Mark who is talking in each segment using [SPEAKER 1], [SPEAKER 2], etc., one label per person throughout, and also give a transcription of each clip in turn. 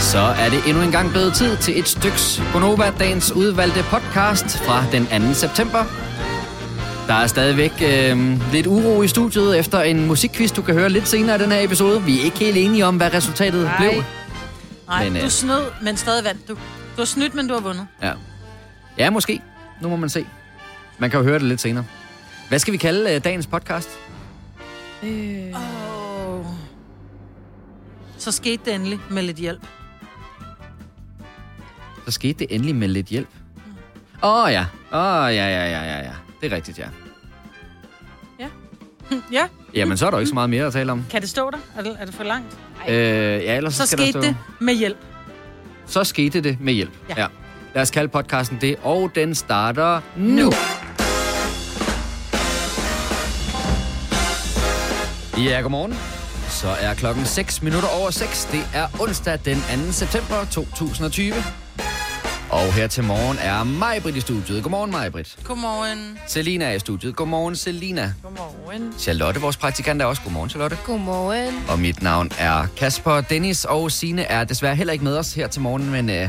[SPEAKER 1] Så er det endnu en gang blevet tid til et styks Gonova, dagens udvalgte podcast fra den 2. september. Der er stadigvæk øh, lidt uro i studiet efter en musikquiz, du kan høre lidt senere i den her episode. Vi er ikke helt enige om, hvad resultatet
[SPEAKER 2] Nej.
[SPEAKER 1] blev.
[SPEAKER 3] Nej,
[SPEAKER 1] Men,
[SPEAKER 3] men,
[SPEAKER 1] øh,
[SPEAKER 3] du snød, men stadig vandt du. Du har snydt, men du har vundet.
[SPEAKER 1] Ja. ja, måske. Nu må man se. Man kan jo høre det lidt senere. Hvad skal vi kalde øh, dagens podcast?
[SPEAKER 2] Øh,
[SPEAKER 3] Oh. Så skete det endelig med lidt hjælp.
[SPEAKER 1] Så skete det endelig med lidt hjælp. Åh oh, ja. Åh oh, ja, ja, ja, ja, ja. Det er rigtigt, ja.
[SPEAKER 3] Ja,
[SPEAKER 1] Jamen, så er der jo ikke så meget mere at tale om.
[SPEAKER 3] kan det stå der? Er det, er det for langt?
[SPEAKER 1] Øh, ja, ellers så, skal der
[SPEAKER 3] skete
[SPEAKER 1] stå...
[SPEAKER 3] det med hjælp.
[SPEAKER 1] Så skete det med hjælp.
[SPEAKER 3] Ja.
[SPEAKER 1] ja. Lad os kalde podcasten det, og den starter nu. Ja, godmorgen. Så er klokken 6 minutter over 6. Det er onsdag den 2. september 2020. Og her til morgen er Majbrit i studiet. Godmorgen, Majbrit.
[SPEAKER 3] Godmorgen.
[SPEAKER 1] Selina er i studiet. Godmorgen, Selina.
[SPEAKER 2] godmorgen.
[SPEAKER 1] Charlotte, vores praktikant, er også. Godmorgen, Charlotte.
[SPEAKER 2] Godmorgen.
[SPEAKER 1] Og mit navn er Kasper Dennis, og Sine er desværre heller ikke med os her til morgen, men øh,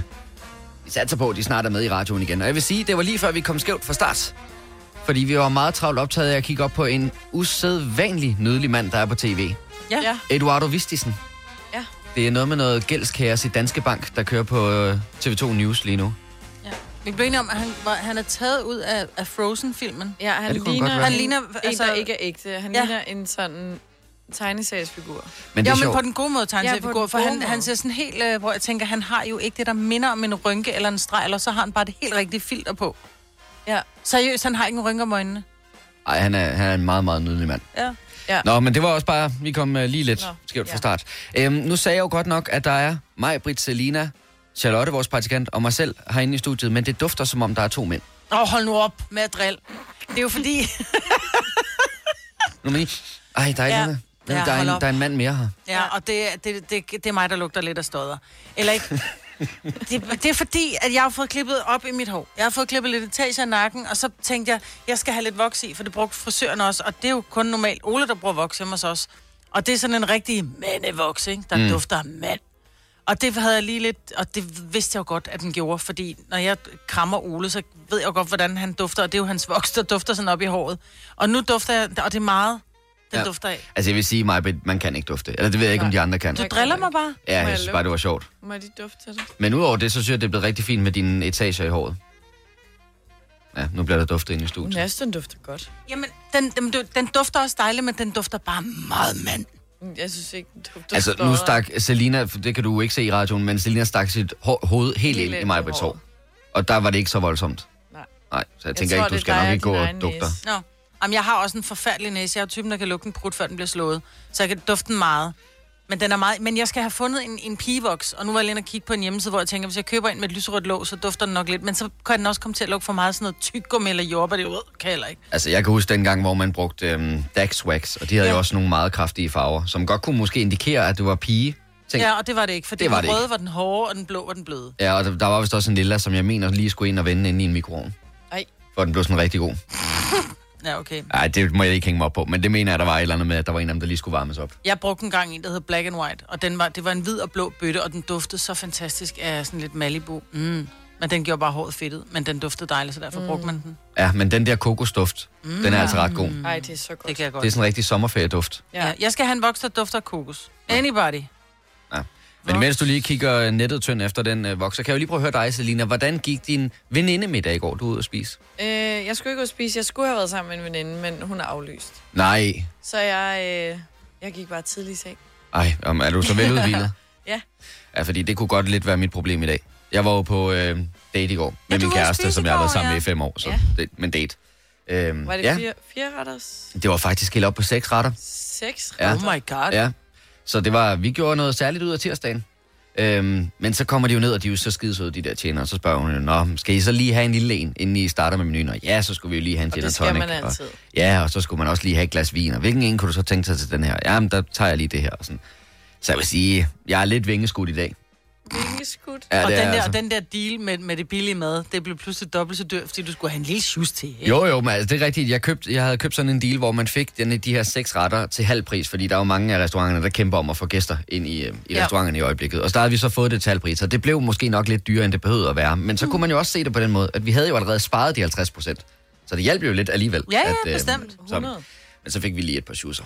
[SPEAKER 1] vi satser på, at de snart er med i radioen igen. Og jeg vil sige, det var lige før, vi kom skævt fra start. Fordi vi var meget travlt optaget af at kigge op på en usædvanlig nydelig mand, der er på tv.
[SPEAKER 3] Ja.
[SPEAKER 2] Ja.
[SPEAKER 1] Eduardo Vistisen.
[SPEAKER 2] Ja.
[SPEAKER 1] Det er noget med noget gældskaos i Danske Bank, der kører på øh, TV2 News lige nu.
[SPEAKER 3] ja. Vi blev enige om, at han, var, han er taget ud af, af Frozen-filmen.
[SPEAKER 2] Ja, han
[SPEAKER 1] Ja,
[SPEAKER 2] ligner.
[SPEAKER 3] Han ligner,
[SPEAKER 2] en,
[SPEAKER 3] altså-
[SPEAKER 2] der ikke er ægte. Han
[SPEAKER 3] Ja.
[SPEAKER 2] ligner en sådan tegnesagsfigur.
[SPEAKER 1] Men det
[SPEAKER 3] Ja,
[SPEAKER 1] er
[SPEAKER 3] men
[SPEAKER 1] sjovt.
[SPEAKER 3] på den gode måde,
[SPEAKER 2] Ja,
[SPEAKER 3] tegneseriefigur,
[SPEAKER 2] den
[SPEAKER 3] for han,
[SPEAKER 2] måde.
[SPEAKER 3] han ser sådan helt, øh, hvor jeg tænker, han har jo ikke det, der minder om en rynke eller en streg, eller så har han bare det helt rigtige filter på.
[SPEAKER 2] Ja.
[SPEAKER 3] Seriøst, han har ikke en rynke om øjnene.
[SPEAKER 1] Ej, han er, han er en meget, meget nydelig mand.
[SPEAKER 3] Ja.
[SPEAKER 2] Ja.
[SPEAKER 1] Nå, men det var også bare, vi kom uh, lige lidt
[SPEAKER 2] Nå,
[SPEAKER 1] skævt fra
[SPEAKER 2] ja.
[SPEAKER 1] start. Øhm, nu sagde jeg jo godt nok, at der er mig, Britt, Selina, Charlotte, vores praktikant, og mig selv herinde i studiet, men det dufter som om, der er to mænd.
[SPEAKER 3] Åh, oh, hold nu op med at drille. Det er jo fordi...
[SPEAKER 1] Nu men ej, der er,
[SPEAKER 3] Ja.
[SPEAKER 1] ja. der, er en,
[SPEAKER 3] op.
[SPEAKER 1] der er en mand mere her.
[SPEAKER 3] Ja, og det, det, det, det er mig, der lugter lidt af stodder. Eller ikke? Det, det er fordi, at jeg har fået klippet op i mit hår. Jeg har fået klippet lidt etage af nakken, og så tænkte jeg, jeg skal have lidt voks i, for det brugte frisøren også. Og det er jo kun normalt Ole, der bruger voks hjemme hos os. Og det er sådan en rigtig mandevoks, ikke? der mm. dufter mand. Og det havde jeg lige lidt, og det vidste jeg jo godt, at den gjorde, fordi når jeg krammer Ole, så ved jeg jo godt, hvordan han dufter, og det er jo hans voks, der dufter sådan op i håret. Og nu dufter jeg, og det er meget, den ja. Dufter af.
[SPEAKER 1] Altså, jeg vil sige, mig, man kan ikke dufte. Eller det ved jeg ikke, om de andre kan.
[SPEAKER 3] Du driller mig bare.
[SPEAKER 1] Ja, jeg
[SPEAKER 2] jeg
[SPEAKER 1] synes bare, det var sjovt.
[SPEAKER 2] Må jeg lige dufte til det?
[SPEAKER 1] Men udover det, så synes jeg, det er blevet rigtig fint med dine etager i håret. Ja, nu bliver der duftet ind i studiet.
[SPEAKER 2] Næsten dufter godt.
[SPEAKER 3] Jamen, den, den, den dufter også dejligt, men den dufter bare meget mand.
[SPEAKER 2] Jeg synes ikke, den dufter
[SPEAKER 1] Altså, nu stak Selina, det kan du ikke se i radioen, men Selina stak sit hår, hoved helt
[SPEAKER 2] Helt
[SPEAKER 1] ind i mig på hår. Og der var det ikke så voldsomt.
[SPEAKER 2] Nej.
[SPEAKER 1] Nej, så jeg,
[SPEAKER 2] Jeg
[SPEAKER 1] tænker
[SPEAKER 2] tror,
[SPEAKER 1] ikke, du skal
[SPEAKER 2] dig
[SPEAKER 1] nok
[SPEAKER 2] og
[SPEAKER 1] ikke gå og dufte.
[SPEAKER 2] næse.
[SPEAKER 3] Nå. Jamen, jeg har også en forfærdelig næse. Jeg har typen, der kan lugte en prut, før den bliver slået. Så jeg kan dufte den meget. Men, den er meget, men jeg skal have fundet en, en pigevoks, og nu var jeg lige og kigge på en hjemmeside, hvor jeg tænker, hvis jeg køber en med et lyserødt låg, så dufter den nok lidt. Men så kan den også komme til at lugte for meget sådan noget tyggegummi eller jordbær, det er kan jeg heller ikke.
[SPEAKER 1] Altså, jeg kan huske dengang, hvor man brugte øhm, Dax Wax, og de havde ja. Jo også nogle meget kraftige farver, som godt kunne måske indikere, at du var pige. Tænk, ja.
[SPEAKER 3] Og det var det ikke, fordi
[SPEAKER 1] Det var
[SPEAKER 3] den røde
[SPEAKER 1] ikke.
[SPEAKER 3] var den hårde, og den blå var den bløde.
[SPEAKER 1] ja, og der, der var vist også en lilla, som jeg mener lige skulle ind og vende inde i en mikroovn.
[SPEAKER 2] Ej.
[SPEAKER 1] For den blev sådan rigtig god.
[SPEAKER 3] Ja, okay.
[SPEAKER 1] Nej, det må jeg ikke hænge mig op på, men det mener jeg, der var et eller andet med, at der var en af dem, der lige skulle varmes op.
[SPEAKER 3] Jeg brugte en gang en, der hed Black and White, og den var, det var en hvid og blå bøtte, og den duftede så fantastisk af sådan lidt Malibu. Mm. Men den gjorde bare håret fedtet, men den duftede dejligt, så derfor mm. brugte man den.
[SPEAKER 1] Ja, men den der kokosduft, mm. den er altså ret god.
[SPEAKER 2] Ej, det er så godt.
[SPEAKER 3] Det kan jeg godt.
[SPEAKER 1] Det er sådan en rigtig sommerferieduft.
[SPEAKER 3] Ja. ja. Jeg skal have en voks, der dufter af kokos. Anybody.
[SPEAKER 1] Ja. Men imens du lige kigger nettet tynd efter den øh, vokser, kan jeg jo lige prøve at høre dig, Selina. Hvordan gik din veninde middag i går, du var ude at spise?
[SPEAKER 2] Øh, jeg skulle ikke ud at spise. Jeg skulle have været sammen med en veninde, men hun er aflyst.
[SPEAKER 1] Nej.
[SPEAKER 2] Så jeg, øh, jeg gik bare tidlig i seng.
[SPEAKER 1] Ej, om, er du så veludvilet?
[SPEAKER 2] Ja.
[SPEAKER 1] Ja, fordi det kunne godt lidt være mit problem i dag. Jeg var jo på øh, date i går med
[SPEAKER 3] Ja,
[SPEAKER 1] min kæreste, som jeg har været sammen
[SPEAKER 3] ja.
[SPEAKER 1] med i fem år. Så
[SPEAKER 2] Ja.
[SPEAKER 1] det, men date. Øhm,
[SPEAKER 2] Var det
[SPEAKER 1] ja,
[SPEAKER 2] fire, fire retters?
[SPEAKER 1] det var faktisk helt op på seks retter.
[SPEAKER 2] Seks
[SPEAKER 1] Ja.
[SPEAKER 2] retter?
[SPEAKER 3] Oh my god.
[SPEAKER 1] Ja. Så det var, vi gjorde noget særligt ud af tirsdagen. Øhm, men så kommer de jo ned, og de er jo så skidesøde, de der tjener. Og så spørger hun, Nå, skal I så lige have en lille en, inden I starter med menuen? Og ja, så skulle vi jo lige have en
[SPEAKER 2] Og
[SPEAKER 1] gin
[SPEAKER 2] det
[SPEAKER 1] and
[SPEAKER 2] skal
[SPEAKER 1] tonic.
[SPEAKER 2] man altid.
[SPEAKER 1] Og, ja, og så skulle man også lige have et glas vin. Og hvilken en kunne du så tænke sig til den her? Jamen, der tager jeg lige det her. Og sådan. Så jeg vil sige, jeg er lidt vingeskudt i dag.
[SPEAKER 2] Virkelig skudt.
[SPEAKER 1] Ja,
[SPEAKER 3] og den,
[SPEAKER 1] er
[SPEAKER 3] der,
[SPEAKER 1] altså.
[SPEAKER 3] og den der deal med, med det billige mad, det blev pludselig dobbelt så dyrt, fordi du skulle have en lille shoes til. Ikke?
[SPEAKER 1] Jo, jo, men altså, det er rigtigt. Jeg, købt, jeg havde købt sådan en deal, hvor man fik den, de her seks retter til halv pris, fordi der er jo mange af restauranterne, der kæmper om at få gæster ind i, øh, i
[SPEAKER 3] Ja.
[SPEAKER 1] restauranterne i øjeblikket. Og så havde vi så fået det til halv pris, og det blev måske nok lidt dyrere, end det behøvede at være. Men så
[SPEAKER 3] Mm.
[SPEAKER 1] kunne man jo også se det på den måde, at vi havde jo allerede sparet de 50 procent. Så det hjalp jo lidt alligevel.
[SPEAKER 3] Ja, ja,
[SPEAKER 1] at, øh,
[SPEAKER 3] bestemt.
[SPEAKER 1] Så,
[SPEAKER 2] 100.
[SPEAKER 1] men så fik vi lige et par shoeser.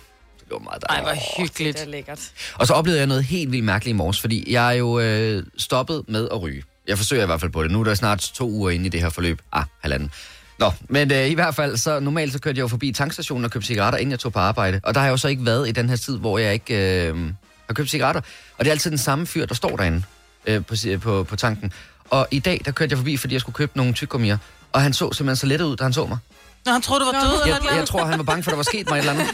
[SPEAKER 1] Det var meget
[SPEAKER 3] Ej,
[SPEAKER 1] dejligt.
[SPEAKER 3] hvor hyggeligt.
[SPEAKER 2] Det er lækkert.
[SPEAKER 1] Og så oplevede jeg noget helt vildt mærkeligt i morges, fordi jeg er jo øh, stoppet med at ryge. Jeg forsøger i hvert fald på det. Nu er der snart to uger inde i det her forløb. Ah, halvanden. Nå, men øh, i hvert fald, så normalt så kørte jeg jo forbi tankstationen og købte cigaretter, inden jeg tog på arbejde. Og der har jeg jo så ikke været i den her tid, hvor jeg ikke øh, har købt cigaretter. Og det er altid den samme fyr, der står derinde øh, på, på, på tanken. Og i dag, der kørte jeg forbi, fordi jeg skulle købe nogle tyggegummier. Og han så simpelthen så let ud, da han så mig.
[SPEAKER 3] Nå, han troede, du var død eller
[SPEAKER 1] Jeg,
[SPEAKER 3] noget.
[SPEAKER 1] jeg tror, han var bange for, at der var sket mig et eller andet.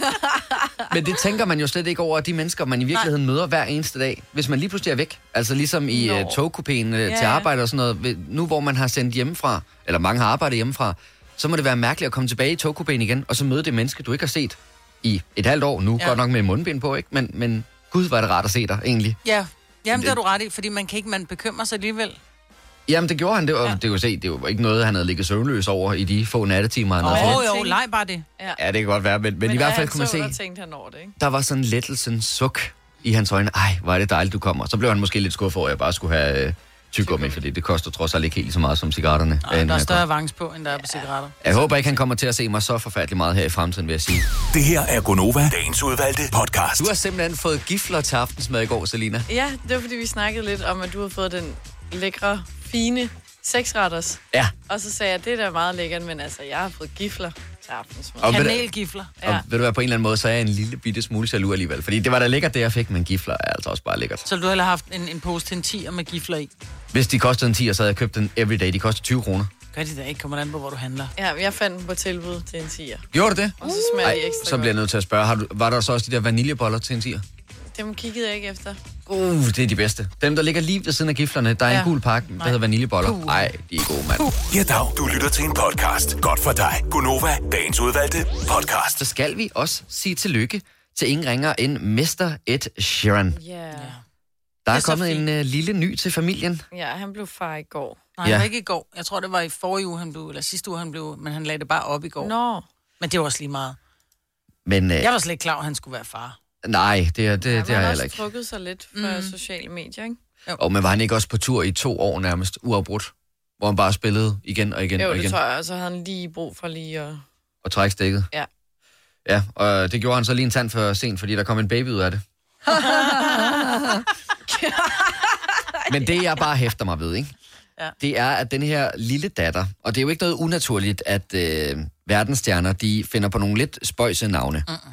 [SPEAKER 1] Men det tænker man jo slet ikke over, de mennesker, man i virkeligheden Nej. møder hver eneste dag. Hvis man lige pludselig er væk, altså ligesom i
[SPEAKER 2] Nå.
[SPEAKER 1] uh, togkupéen uh,
[SPEAKER 2] Ja,
[SPEAKER 1] til
[SPEAKER 2] ja.
[SPEAKER 1] arbejde og sådan noget. Nu hvor man har sendt hjemmefra, eller mange har arbejdet hjemmefra, så må det være mærkeligt at komme tilbage i togkupéen igen, og så møde det menneske, du ikke har set i et halvt år. Nu
[SPEAKER 3] ja.
[SPEAKER 1] godt nok med mundbind på, ikke? Men, men gud, var det rart at se dig, egentlig.
[SPEAKER 3] Ja, Jamen, det har du ret i, fordi man kan ikke, man bekymrer sig alligevel.
[SPEAKER 1] Jamen, det gjorde han. Det var,
[SPEAKER 3] Ja.
[SPEAKER 1] det, kunne se, det var ikke noget, han havde ligget søvnløs over i de få nattetimer, han havde
[SPEAKER 3] Åh,
[SPEAKER 1] fået.
[SPEAKER 3] oh, jo,
[SPEAKER 2] Tænk-
[SPEAKER 3] leg bare det.
[SPEAKER 2] Ja.
[SPEAKER 1] Ja, det kan godt være, men, men, men i hvert fald kunne man se...
[SPEAKER 2] dig, tænkte han over det, ikke?
[SPEAKER 1] der var sådan lettelsens suk i hans øjne. Ej, hvor er det dejligt, du kommer. Så blev han måske lidt skuffet over, at jeg bare skulle have øh, tyggegummi, fordi det koster trods alt ikke helt så meget som cigaretterne.
[SPEAKER 3] Ej,
[SPEAKER 1] øh, når
[SPEAKER 3] der er
[SPEAKER 1] jeg
[SPEAKER 3] større avance på, end der er på cigaretter.
[SPEAKER 1] Jeg håber ikke, han kommer til at se mig så forfærdeligt meget her i fremtiden, vil jeg sige.
[SPEAKER 4] Det her er Gonova, dagens udvalgte podcast.
[SPEAKER 1] Du har simpelthen fået gifler til aftensmad i går, Selina.
[SPEAKER 2] Ja, det var fordi, vi snakkede lidt om, at du havde fået den lækre, fine seksretters.
[SPEAKER 1] Ja,
[SPEAKER 2] Og så sagde jeg, det er da meget lækkert, men altså, jeg har fået gifler til aftensmad.
[SPEAKER 1] Og ved du-
[SPEAKER 3] Kanelgifler.
[SPEAKER 1] og
[SPEAKER 2] Ja.
[SPEAKER 1] ved du hvad, på en eller anden måde, så er jeg en lille bitte smule jaloux alligevel. Fordi det var da lækkert, det jeg fik, men gifler er altså også bare lækkert.
[SPEAKER 3] Så du heller haft en, en pose til en 10 med gifler i.
[SPEAKER 1] Hvis de kostede en 10, så havde jeg købt den everyday. De koster 20 kroner.
[SPEAKER 3] Gør de da ikke, kommer an på, hvor du handler.
[SPEAKER 2] Ja, jeg fandt den på tilbud til en 10'er.
[SPEAKER 1] Gjorde du det?
[SPEAKER 2] Og så smager de ekstra
[SPEAKER 1] så bliver jeg nødt til at spørge, har du, var der så også de der vaniljeboller til en 10'er?
[SPEAKER 2] Dem kiggede jeg ikke efter.
[SPEAKER 1] Uh, det er de bedste. Dem, der ligger lige ved siden af giflerne. Der er
[SPEAKER 3] Ja.
[SPEAKER 1] en gul pakke, der hedder vaniljeboller. Nej, de er gode, mand.
[SPEAKER 4] Ja, dag. Du lytter til en podcast. Godt for dig. Gonova, dagens udvalgte podcast.
[SPEAKER 1] Så skal vi også sige tillykke til ingen ringer end Mr. Ed Sheeran.
[SPEAKER 2] Ja. Yeah.
[SPEAKER 1] Der er,
[SPEAKER 3] er
[SPEAKER 1] kommet
[SPEAKER 3] fint.
[SPEAKER 1] en uh, lille ny til familien.
[SPEAKER 2] Ja, han blev far i går.
[SPEAKER 3] Nej,
[SPEAKER 1] Ja.
[SPEAKER 3] ikke i går. Jeg tror, det var i forrige uge, han blev, eller sidste uge, han blev, men han lagde det bare op i går.
[SPEAKER 2] Nå.
[SPEAKER 3] Men det var også lige meget.
[SPEAKER 1] Men uh,
[SPEAKER 3] Jeg var slet ikke klar, at han skulle være far.
[SPEAKER 1] Nej, det, er- det,
[SPEAKER 2] Ja,
[SPEAKER 1] det har jeg
[SPEAKER 2] også
[SPEAKER 1] heller ikke.
[SPEAKER 2] trukket sig lidt for mm. sociale medier, ikke?
[SPEAKER 1] Og men var han ikke også på tur i to år nærmest, uafbrudt? Hvor han bare spillede igen og igen
[SPEAKER 2] Jo,
[SPEAKER 1] og
[SPEAKER 2] det
[SPEAKER 1] igen.
[SPEAKER 2] tror jeg. Og så havde han lige brug for lige at...
[SPEAKER 1] Og trække stikket.
[SPEAKER 2] Ja.
[SPEAKER 1] Ja, og det gjorde han så lige en tand for sent, fordi der kom en baby ud af det. Men det, jeg bare hæfter mig ved, ikke?
[SPEAKER 3] Ja.
[SPEAKER 1] det er, at den her lille datter, og det er jo ikke noget unaturligt, at øh, verdensstjerner, de finder på nogle lidt spøjse navne. Uh-uh.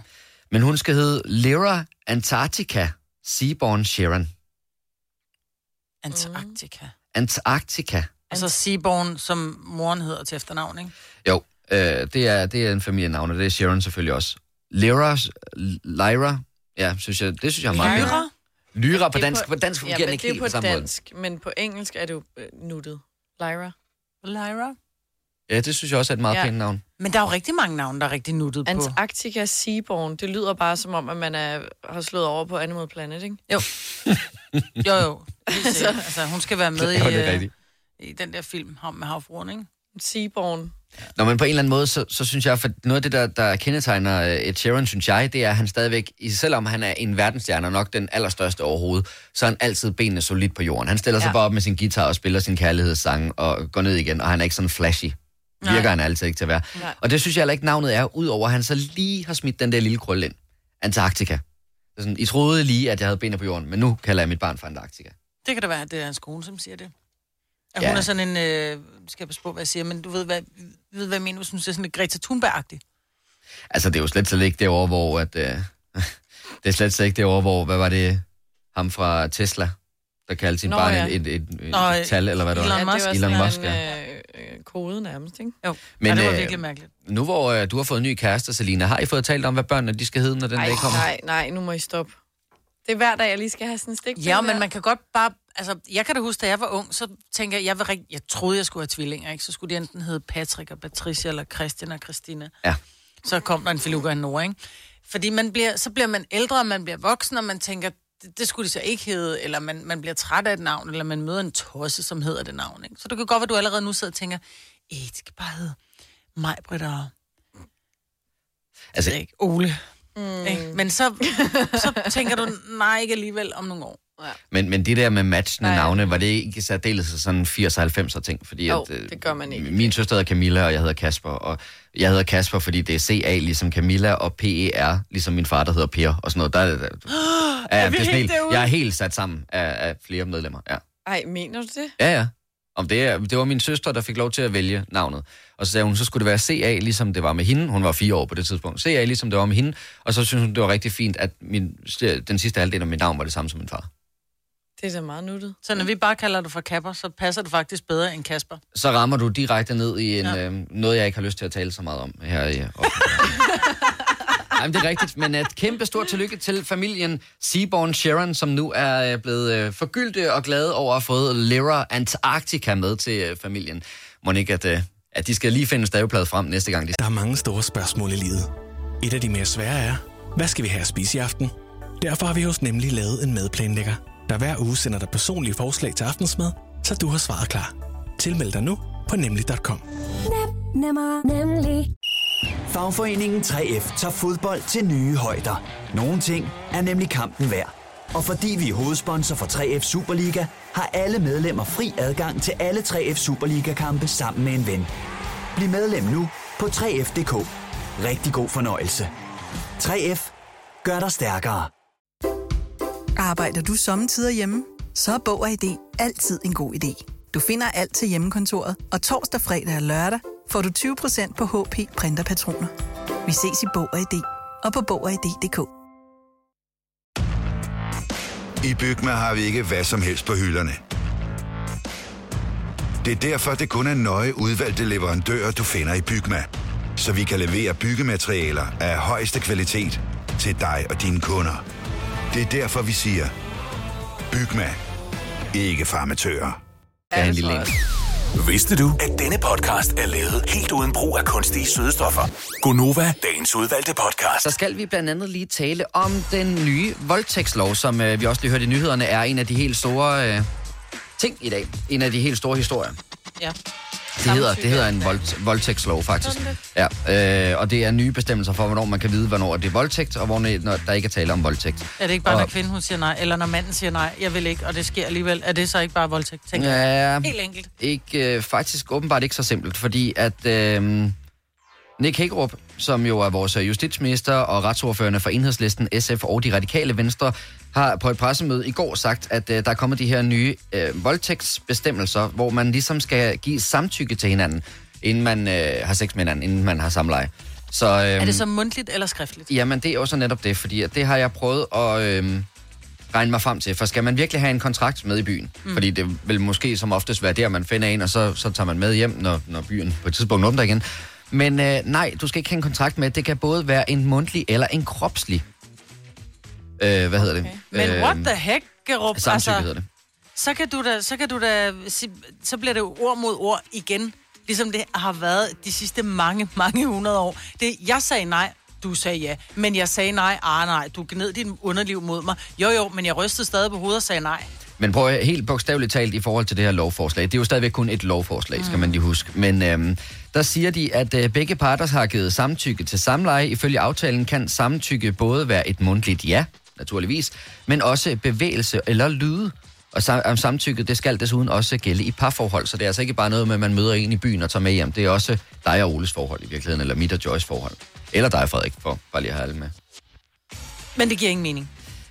[SPEAKER 1] Men hun skal hedde Lyra Antarctica Seaborn Sharon.
[SPEAKER 3] Antarktika.
[SPEAKER 1] Antarctica.
[SPEAKER 3] Og så Seaborn, som moren hedder til efternavn, ikke?
[SPEAKER 1] Jo, øh, det, er, det er en familienavn, og det er Sharon selvfølgelig også. Lyra, Lyra, ja, synes jeg, det synes jeg er meget
[SPEAKER 3] Lyra?
[SPEAKER 1] Lyra på dansk, på dansk
[SPEAKER 2] Ja,
[SPEAKER 1] fungerer
[SPEAKER 2] men
[SPEAKER 1] den ikke
[SPEAKER 2] det er
[SPEAKER 1] helt
[SPEAKER 2] på
[SPEAKER 1] på samme måde.
[SPEAKER 2] dansk, men på engelsk er det jo øh, nuttet. Lyra.
[SPEAKER 3] Lyra?
[SPEAKER 1] Ja, det synes jeg også er et meget
[SPEAKER 2] Ja.
[SPEAKER 1] pænt navn.
[SPEAKER 3] Men der er jo rigtig mange navne, der er rigtig nuttet på.
[SPEAKER 2] Antarctica Seaborn, det lyder bare som om, at man er, har slået over på Animal Planet, ikke?
[SPEAKER 3] Jo. jo, jo. Sikkert. altså, hun skal være med i, øh, i den der film ham med havfruen, ikke?
[SPEAKER 2] Seaborn.
[SPEAKER 1] Nå, men på en eller anden måde, så, så synes jeg, for noget af det, der, der kendetegner øh, Ed Sheeran, synes jeg, det er, at han stadigvæk, selvom han er en verdensstjerne, og nok den allerstørste overhovedet, så er han altid benene solidt på jorden. Han stiller sig
[SPEAKER 2] Ja.
[SPEAKER 1] bare op med sin guitar og spiller sin kærlighedssang og går ned igen, og han er ikke sådan flashy. Virker
[SPEAKER 3] Nej.
[SPEAKER 1] han altid ikke til at være.
[SPEAKER 2] Nej.
[SPEAKER 1] Og det synes jeg heller ikke, navnet er, udover at han så lige har smidt den der lille krølle ind. Antarktika. Er Sådan, I troede lige, at jeg havde benene på jorden, men nu kalder jeg mit barn for Antarktika.
[SPEAKER 3] Det kan da være, at det er hans kone, som siger det. At
[SPEAKER 1] Ja.
[SPEAKER 3] hun er sådan en... Øh, skal jeg passe på, hvad jeg siger, men du ved, hvad, ved, hvad jeg mener? Du synes, det er sådan lidt Greta Thunberg-agtigt.
[SPEAKER 1] Altså, det er jo slet slet ikke derovre, hvor... At, øh, det er slet slet ikke derovre, hvor... Hvad var det? Ham fra Tesla, der kaldte sin
[SPEAKER 2] Nå,
[SPEAKER 1] barn
[SPEAKER 2] ja.
[SPEAKER 1] et, et, et,
[SPEAKER 3] Nå,
[SPEAKER 1] et tal, eller hvad det
[SPEAKER 3] Elon
[SPEAKER 1] var.
[SPEAKER 3] Musk.
[SPEAKER 2] Ja,
[SPEAKER 1] Elon Musk,
[SPEAKER 2] en øh, øh, kode nærmest, ikke?
[SPEAKER 3] Jo,
[SPEAKER 1] Men,
[SPEAKER 3] Men, ja, det var
[SPEAKER 1] øh,
[SPEAKER 3] virkelig mærkeligt.
[SPEAKER 1] Nu hvor øh, du har fået en ny kæreste, Selina, har I fået talt om, hvad børnene de skal hedde, når den
[SPEAKER 2] Ej,
[SPEAKER 1] dag kommer?
[SPEAKER 2] nej, nej, nu må I stoppe. Det er hver dag, jeg lige skal have sådan en stik.
[SPEAKER 3] Ja, men man kan godt bare... Altså, jeg kan da huske, da jeg var ung, så tænker jeg, jeg, var rigt... jeg troede, jeg skulle have tvillinger, ikke? Så skulle de enten hedde Patrick og Patricia, eller Christian og Christina.
[SPEAKER 1] Ja.
[SPEAKER 3] Så kom der en filuga og en Nora, ikke? Fordi man bliver, så bliver man ældre, og man bliver voksen, og man tænker, det, det skulle det så ikke hedde, eller man, man bliver træt af et navn, eller man møder en tosse, som hedder det navn. Ikke? Så det kan godt være, at du allerede nu sidder og tænker, eh, det skal bare hedde mig, Britt og
[SPEAKER 1] Altså,
[SPEAKER 3] altså, ikke, Ole. Mm. Ikke? Men så, så tænker du, nej, ikke alligevel om nogle år.
[SPEAKER 1] Men, men det der med matchende
[SPEAKER 2] Nej.
[SPEAKER 1] navne, var det ikke særdeles sådan 80-90'er ting? Fordi
[SPEAKER 2] Jo,
[SPEAKER 1] at, øh,
[SPEAKER 2] det gør man ikke.
[SPEAKER 1] Min søster hedder Camilla, og jeg hedder Kasper. Og jeg hedder Kasper, fordi det er CA ligesom Camilla, og PER ligesom min far, der hedder Per. Og sådan noget. Der, der, ja, ja,
[SPEAKER 3] vi
[SPEAKER 1] det er
[SPEAKER 3] derude?
[SPEAKER 1] jeg er helt sat sammen af, af flere medlemmer. Ja.
[SPEAKER 2] Ej, mener du det?
[SPEAKER 1] Ja, ja. Om det, er- det var min søster, der fik lov til at vælge navnet. Og så sagde hun, så skulle det være CA, ligesom det var med hende. Hun var fire år på det tidspunkt. CA, ligesom det var med hende. Og så synes hun, det var rigtig fint, at min, den sidste halvdel af mit navn var det samme som min far.
[SPEAKER 2] Det er da meget nuttet.
[SPEAKER 3] Så når vi bare kalder dig for Kapper, så passer det faktisk bedre end Kasper.
[SPEAKER 1] Så rammer du direkte ned i en, ja. øh, noget, jeg ikke har lyst til at tale så meget om her i Jamen, det er rigtigt, men et kæmpe stort tillykke til familien Seaborn Sharon, som nu er øh, blevet øh, forgyldte og glade over at have fået Lera Antarctica med til øh, familien. Må ikke, at, at de skal lige finde en staveplade frem næste gang, de
[SPEAKER 5] Der er mange store spørgsmål i livet. Et af de mere svære er, hvad skal vi have at spise i aften? Derfor har vi hos Nemlig lavet en madplanlægger, der hver uge sender dig personlige forslag til aftensmad, så du har svaret klar. Tilmeld dig nu på nemlig.com.
[SPEAKER 6] Nemmer, nemlig.
[SPEAKER 7] Fagforeningen 3F tager fodbold til nye højder. Nogle ting er nemlig kampen værd. Og fordi vi er hovedsponsor for 3F Superliga, har alle medlemmer fri adgang til alle 3F Superliga-kampe sammen med en ven. Bliv medlem nu på 3F.dk. Rigtig god fornøjelse. 3F gør dig stærkere.
[SPEAKER 8] Arbejder du sommetider hjemme? Så er Bog og ID altid en god idé. Du finder alt til hjemmekontoret, og torsdag, fredag og lørdag får du 20% på HP printerpatroner. Vi ses i Bog og ID og på Bog og ID.dk.
[SPEAKER 9] I Bygma har vi ikke hvad som helst på hylderne. Det er derfor, det kun er nøje udvalgte leverandører, du finder i Bygma. Så vi kan levere byggematerialer af højeste kvalitet til dig og dine kunder. Det er derfor, vi siger, Bygma. Ikke farmatører.
[SPEAKER 1] lille en.
[SPEAKER 4] Vidste du, at denne podcast er lavet helt uden brug af kunstige sødestoffer? Gonova, dagens udvalgte podcast.
[SPEAKER 1] Så skal vi blandt andet lige tale om den nye voldtægtslov, som øh, vi også lige hørte i nyhederne, er en af de helt store øh, ting i dag. En af de helt store historier.
[SPEAKER 3] Ja.
[SPEAKER 1] Det hedder, det hedder en vold, voldtægtslov, faktisk. Ja, øh, og det er nye bestemmelser for, hvornår man kan vide, hvornår det er voldtægt, og hvornår når der ikke er tale om voldtægt.
[SPEAKER 3] Er det ikke bare,
[SPEAKER 1] Og-
[SPEAKER 3] når kvinden hun siger nej, eller når manden siger nej, jeg vil ikke, og det sker alligevel, er det så ikke bare voldtægt? Tænker.
[SPEAKER 1] Ja,
[SPEAKER 3] Helt enkelt.
[SPEAKER 1] ikke, øh, faktisk åbenbart ikke så simpelt, fordi at øh, Nick Hækkerup, som jo er vores justitsminister og retsordførende for Enhedslisten, SF og de radikale venstre, har på et pressemøde i går sagt, at øh, der er kommet de her nye øh, voldtægtsbestemmelser, hvor man ligesom skal give samtykke til hinanden, inden man øh, har sex med hinanden, inden man har samleje. Så, øh,
[SPEAKER 3] Er det så mundtligt eller skriftligt?
[SPEAKER 1] Jamen, det er også netop det, fordi at det har jeg prøvet at øh, regne mig frem til. For skal man virkelig have en kontrakt med i byen? Mm. Fordi det vil måske som oftest være der, man finder en, og så, så tager man med hjem, når, når byen på et tidspunkt åbner igen. Men øh, nej, du skal ikke have en kontrakt med. Det kan både være en mundtlig eller en kropslig. Øh, hvad hedder det?
[SPEAKER 3] Men
[SPEAKER 1] øh,
[SPEAKER 3] what the heck, Gerup?
[SPEAKER 1] Samtykke hedder det.
[SPEAKER 3] så kan du da, så kan du da, så bliver det jo ord mod ord igen, ligesom det har været de sidste mange, mange hundrede år. Det, jeg sagde nej, du sagde ja, men jeg sagde nej, ah nej, du gned din underliv mod mig. Jo jo, men jeg rystede stadig på hovedet og sagde nej.
[SPEAKER 1] Men prøv at- helt bogstaveligt talt i forhold til det her lovforslag. Det er jo stadigvæk kun et lovforslag, skal man lige huske. Men øhm, der siger de, at øh, begge parter har givet samtykke til samleje. Ifølge aftalen kan samtykke både være et mundtligt ja, naturligvis, men også bevægelse eller lyde. Og sam- samtykket, det skal desuden også gælde i parforhold, så det er altså ikke bare noget med, at man møder en i byen og tager med hjem. Det er også dig og Oles forhold i virkeligheden, eller mit og Joyce forhold. Eller dig, Frederik, for bare lige at have alle med.
[SPEAKER 3] Men det giver ingen mening.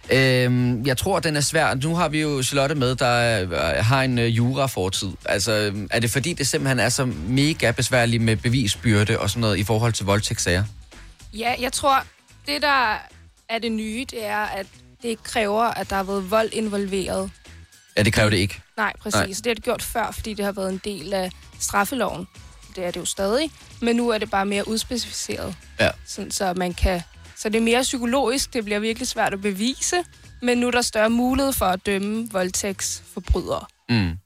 [SPEAKER 1] Øhm, jeg tror, den er svær. Nu har vi jo Charlotte med, der øh, har en øh, jura-fortid. Altså, er det fordi, det simpelthen er så mega besværligt med bevisbyrde og sådan noget i forhold til voldtægtssager?
[SPEAKER 10] Ja, jeg tror, det der er det nye, det er, at det ikke kræver, at der har været vold involveret.
[SPEAKER 1] Ja, det kræver det ikke.
[SPEAKER 10] Nej, præcis.
[SPEAKER 1] Nej.
[SPEAKER 10] Det har det gjort før, fordi det har været en del af straffeloven. Det er det jo stadig. Men nu er det bare mere udspecificeret.
[SPEAKER 1] Ja.
[SPEAKER 10] Sådan, så man kan... Så det er mere psykologisk. Det bliver virkelig svært at bevise. Men nu er der større mulighed for at dømme voldtægtsforbrydere.
[SPEAKER 1] Mm.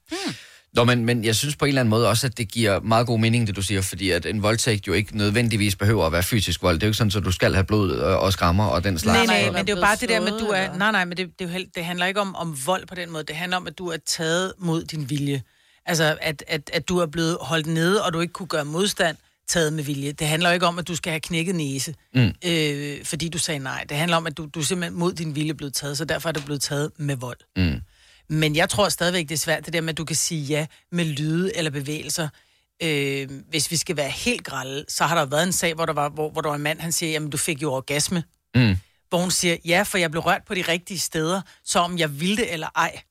[SPEAKER 1] Nå, men, men jeg synes på en eller anden måde også, at det giver meget god mening, det du siger, fordi at en voldtægt jo ikke nødvendigvis behøver at være fysisk vold. Det er jo ikke sådan, at du skal have blod og, og skrammer og den slags.
[SPEAKER 3] Nej, nej, men det er jo bare det der med, at du er... Nej, nej, men det, det, er jo det handler ikke om, om vold på den måde. Det handler om, at du er taget mod din vilje. Altså, at, at, at du er blevet holdt nede, og du ikke kunne gøre modstand taget med vilje. Det handler jo ikke om, at du skal have knækket næse, mm. øh, fordi du sagde nej. Det handler om, at du, du er simpelthen mod din vilje blevet taget, så derfor er det blevet taget med vold.
[SPEAKER 1] Mm.
[SPEAKER 3] Men jeg tror stadigvæk, det er svært, det der med, at du kan sige ja med lyde eller bevægelser. Øh, hvis vi skal være helt grælde, så har der været en sag, hvor der var, hvor, hvor der var en mand, han siger, jamen du fik jo orgasme.
[SPEAKER 1] Mm.
[SPEAKER 3] Hvor hun siger, ja, for jeg blev rørt på de rigtige steder, så om jeg ville det eller ej.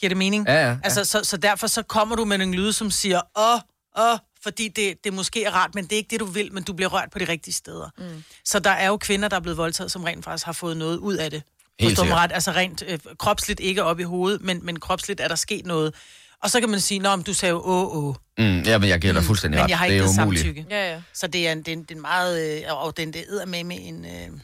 [SPEAKER 3] Giver det mening?
[SPEAKER 1] Ja, ja, ja.
[SPEAKER 3] Altså, så, så derfor så kommer du med en lyde, som siger, åh, åh, fordi det, det måske er rart, men det er ikke det, du vil, men du bliver rørt på de rigtige steder. Mm. Så der er jo kvinder, der er blevet voldtaget, som rent faktisk har fået noget ud af det.
[SPEAKER 1] Helt
[SPEAKER 3] mig
[SPEAKER 1] sikkert.
[SPEAKER 3] ret? Altså rent øh, kropsligt, ikke op i hovedet, men, men kropsligt er der sket noget. Og så kan man sige, nå, men du sagde jo åh, åh.
[SPEAKER 1] Mm, ja, men jeg giver dig fuldstændig
[SPEAKER 3] Men
[SPEAKER 1] ret.
[SPEAKER 3] jeg har
[SPEAKER 1] det
[SPEAKER 3] ikke
[SPEAKER 1] er
[SPEAKER 3] det
[SPEAKER 1] umuligt.
[SPEAKER 3] samtykke.
[SPEAKER 2] Ja, ja.
[SPEAKER 3] Så det er en, det er en, det er en meget... Øh, og den det æder med med en... Øh,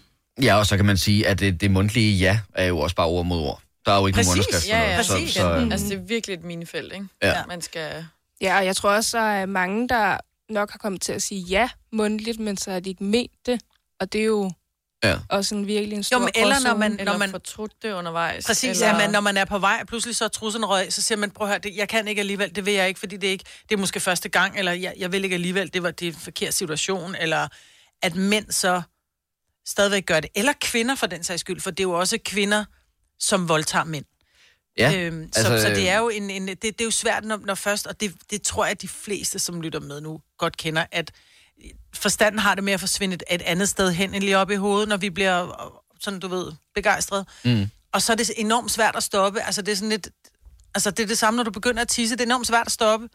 [SPEAKER 1] Ja, og så kan man sige, at det, det mundtlige ja er jo også bare ord mod ord. Der er jo ikke nogen
[SPEAKER 3] Præcis,
[SPEAKER 1] underskrift. for
[SPEAKER 2] ja,
[SPEAKER 1] noget,
[SPEAKER 2] ja.
[SPEAKER 1] så,
[SPEAKER 3] Præcis.
[SPEAKER 1] så, øh,
[SPEAKER 2] Altså, det er virkelig et minefelt, ikke?
[SPEAKER 1] Ja.
[SPEAKER 2] Man skal...
[SPEAKER 10] Ja, og jeg tror også, der er mange, der nok har kommet til at sige ja mundtligt, men så har de ikke ment det. Og det er jo
[SPEAKER 1] Ja.
[SPEAKER 10] også en virkelig en stor
[SPEAKER 3] Jo, men eller når man-
[SPEAKER 2] Eller
[SPEAKER 3] man-
[SPEAKER 2] man... fortrudt det undervejs.
[SPEAKER 3] Præcis,
[SPEAKER 2] eller...
[SPEAKER 3] ja, men når man er på vej, pludselig så er trussen røg, så siger man, prøv at høre, det, jeg kan ikke alligevel, det vil jeg ikke, fordi det er, ikke, det er måske første gang, eller jeg, jeg vil ikke alligevel, det var det er en forkert situation, eller at mænd så stadigvæk gør det. Eller kvinder for den sags skyld, for det er jo også kvinder, som voldtager mænd.
[SPEAKER 1] ja.
[SPEAKER 3] Øhm,
[SPEAKER 1] altså,
[SPEAKER 3] så, så det er
[SPEAKER 1] øh,
[SPEAKER 3] jo en, en det, det er jo svært, når, når først, og det, det tror jeg, at de fleste, som lytter med nu, godt kender, at forstanden har det med at forsvinde et, et andet sted hen, end lige op i hovedet, når vi bliver, sådan du ved, begejstret.
[SPEAKER 1] Mm.
[SPEAKER 3] Og så er det enormt svært at stoppe. Altså, det er sådan lidt... Altså, det er det samme, når du begynder at tisse. Det er enormt svært at stoppe.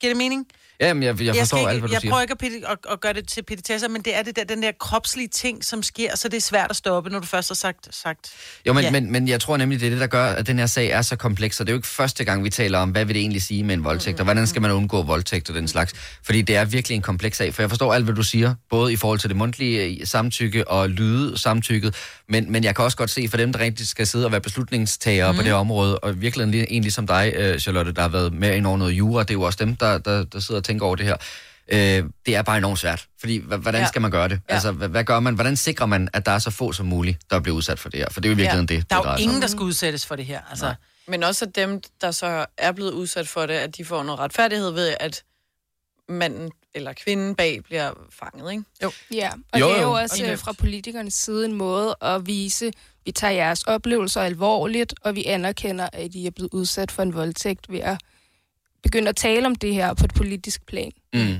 [SPEAKER 3] Giver det mening?
[SPEAKER 1] Jamen, jeg, jeg forstår
[SPEAKER 3] skal
[SPEAKER 1] alt, hvad du
[SPEAKER 3] jeg
[SPEAKER 1] siger.
[SPEAKER 3] prøver ikke at, at, at gøre det til petitesser, men det er det der, den der kropslige ting, som sker, så det er svært at stoppe, når du først har sagt... sagt
[SPEAKER 1] Jo, men,
[SPEAKER 3] Ja.
[SPEAKER 1] men, men jeg tror nemlig, det er det, der gør, at den her sag er så kompleks, og det er jo ikke første gang, vi taler om, hvad vil det egentlig sige med en voldtægt, og hvordan skal man undgå voldtægt og den slags. Fordi det er virkelig en kompleks sag, for jeg forstår alt, hvad du siger, både i forhold til det mundtlige øh, samtykke og lyde samtykket, men, men jeg kan også godt se, for dem, der rigtig skal sidde og være beslutningstagere mm. på det her område, og virkelig en, en ligesom dig, øh, Charlotte, der har været med ind over noget jura, det er jo også dem, der, der, der sidder og tænker over det her. Øh, det er bare enormt svært, fordi h- hvordan
[SPEAKER 2] Ja.
[SPEAKER 1] skal man gøre det?
[SPEAKER 2] Ja.
[SPEAKER 1] Altså, hvad, hvad gør man? Hvordan sikrer man, at der er så få som muligt, der bliver udsat for det her? For det er jo virkelig ja. det,
[SPEAKER 3] Der
[SPEAKER 1] det
[SPEAKER 3] er
[SPEAKER 1] drejer
[SPEAKER 3] jo ingen, der skal udsættes for det her. Altså,
[SPEAKER 2] Men også at dem, der så er blevet udsat for det, at de får noget retfærdighed ved, at manden eller kvinden bag bliver fanget, ikke?
[SPEAKER 3] Jo.
[SPEAKER 10] Ja, og
[SPEAKER 1] Jo,
[SPEAKER 10] jo, det er
[SPEAKER 1] jo.
[SPEAKER 10] jo
[SPEAKER 2] Og
[SPEAKER 10] også øh, fra politikernes side en måde at vise, vi tager jeres oplevelser alvorligt, og vi anerkender, at I er blevet udsat for en voldtægt ved at begynde at tale om det her på et politisk plan.
[SPEAKER 1] Mm.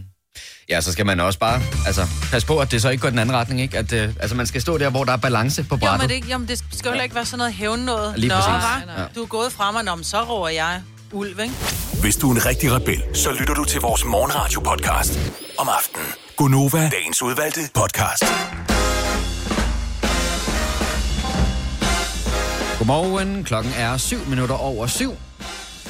[SPEAKER 1] Ja, så skal man også bare altså, passe på, at det så ikke går den anden retning. Ikke? At, øh, altså, man skal stå der, hvor der er balance på
[SPEAKER 3] jo,
[SPEAKER 1] brættet.
[SPEAKER 3] men det, jamen, det skal jo heller ikke være sådan noget hævn noget.
[SPEAKER 1] Lige
[SPEAKER 3] Nå,
[SPEAKER 1] præcis.
[SPEAKER 3] hva?
[SPEAKER 1] Ja.
[SPEAKER 3] Du er gået fra mig, Nå, men så råber jeg ulv, ikke?
[SPEAKER 4] Hvis du er en rigtig rebel, så lytter du til vores morgenradio-podcast om aftenen. Gunova, dagens udvalgte podcast.
[SPEAKER 1] Godmorgen, klokken er 7 minutter over 7.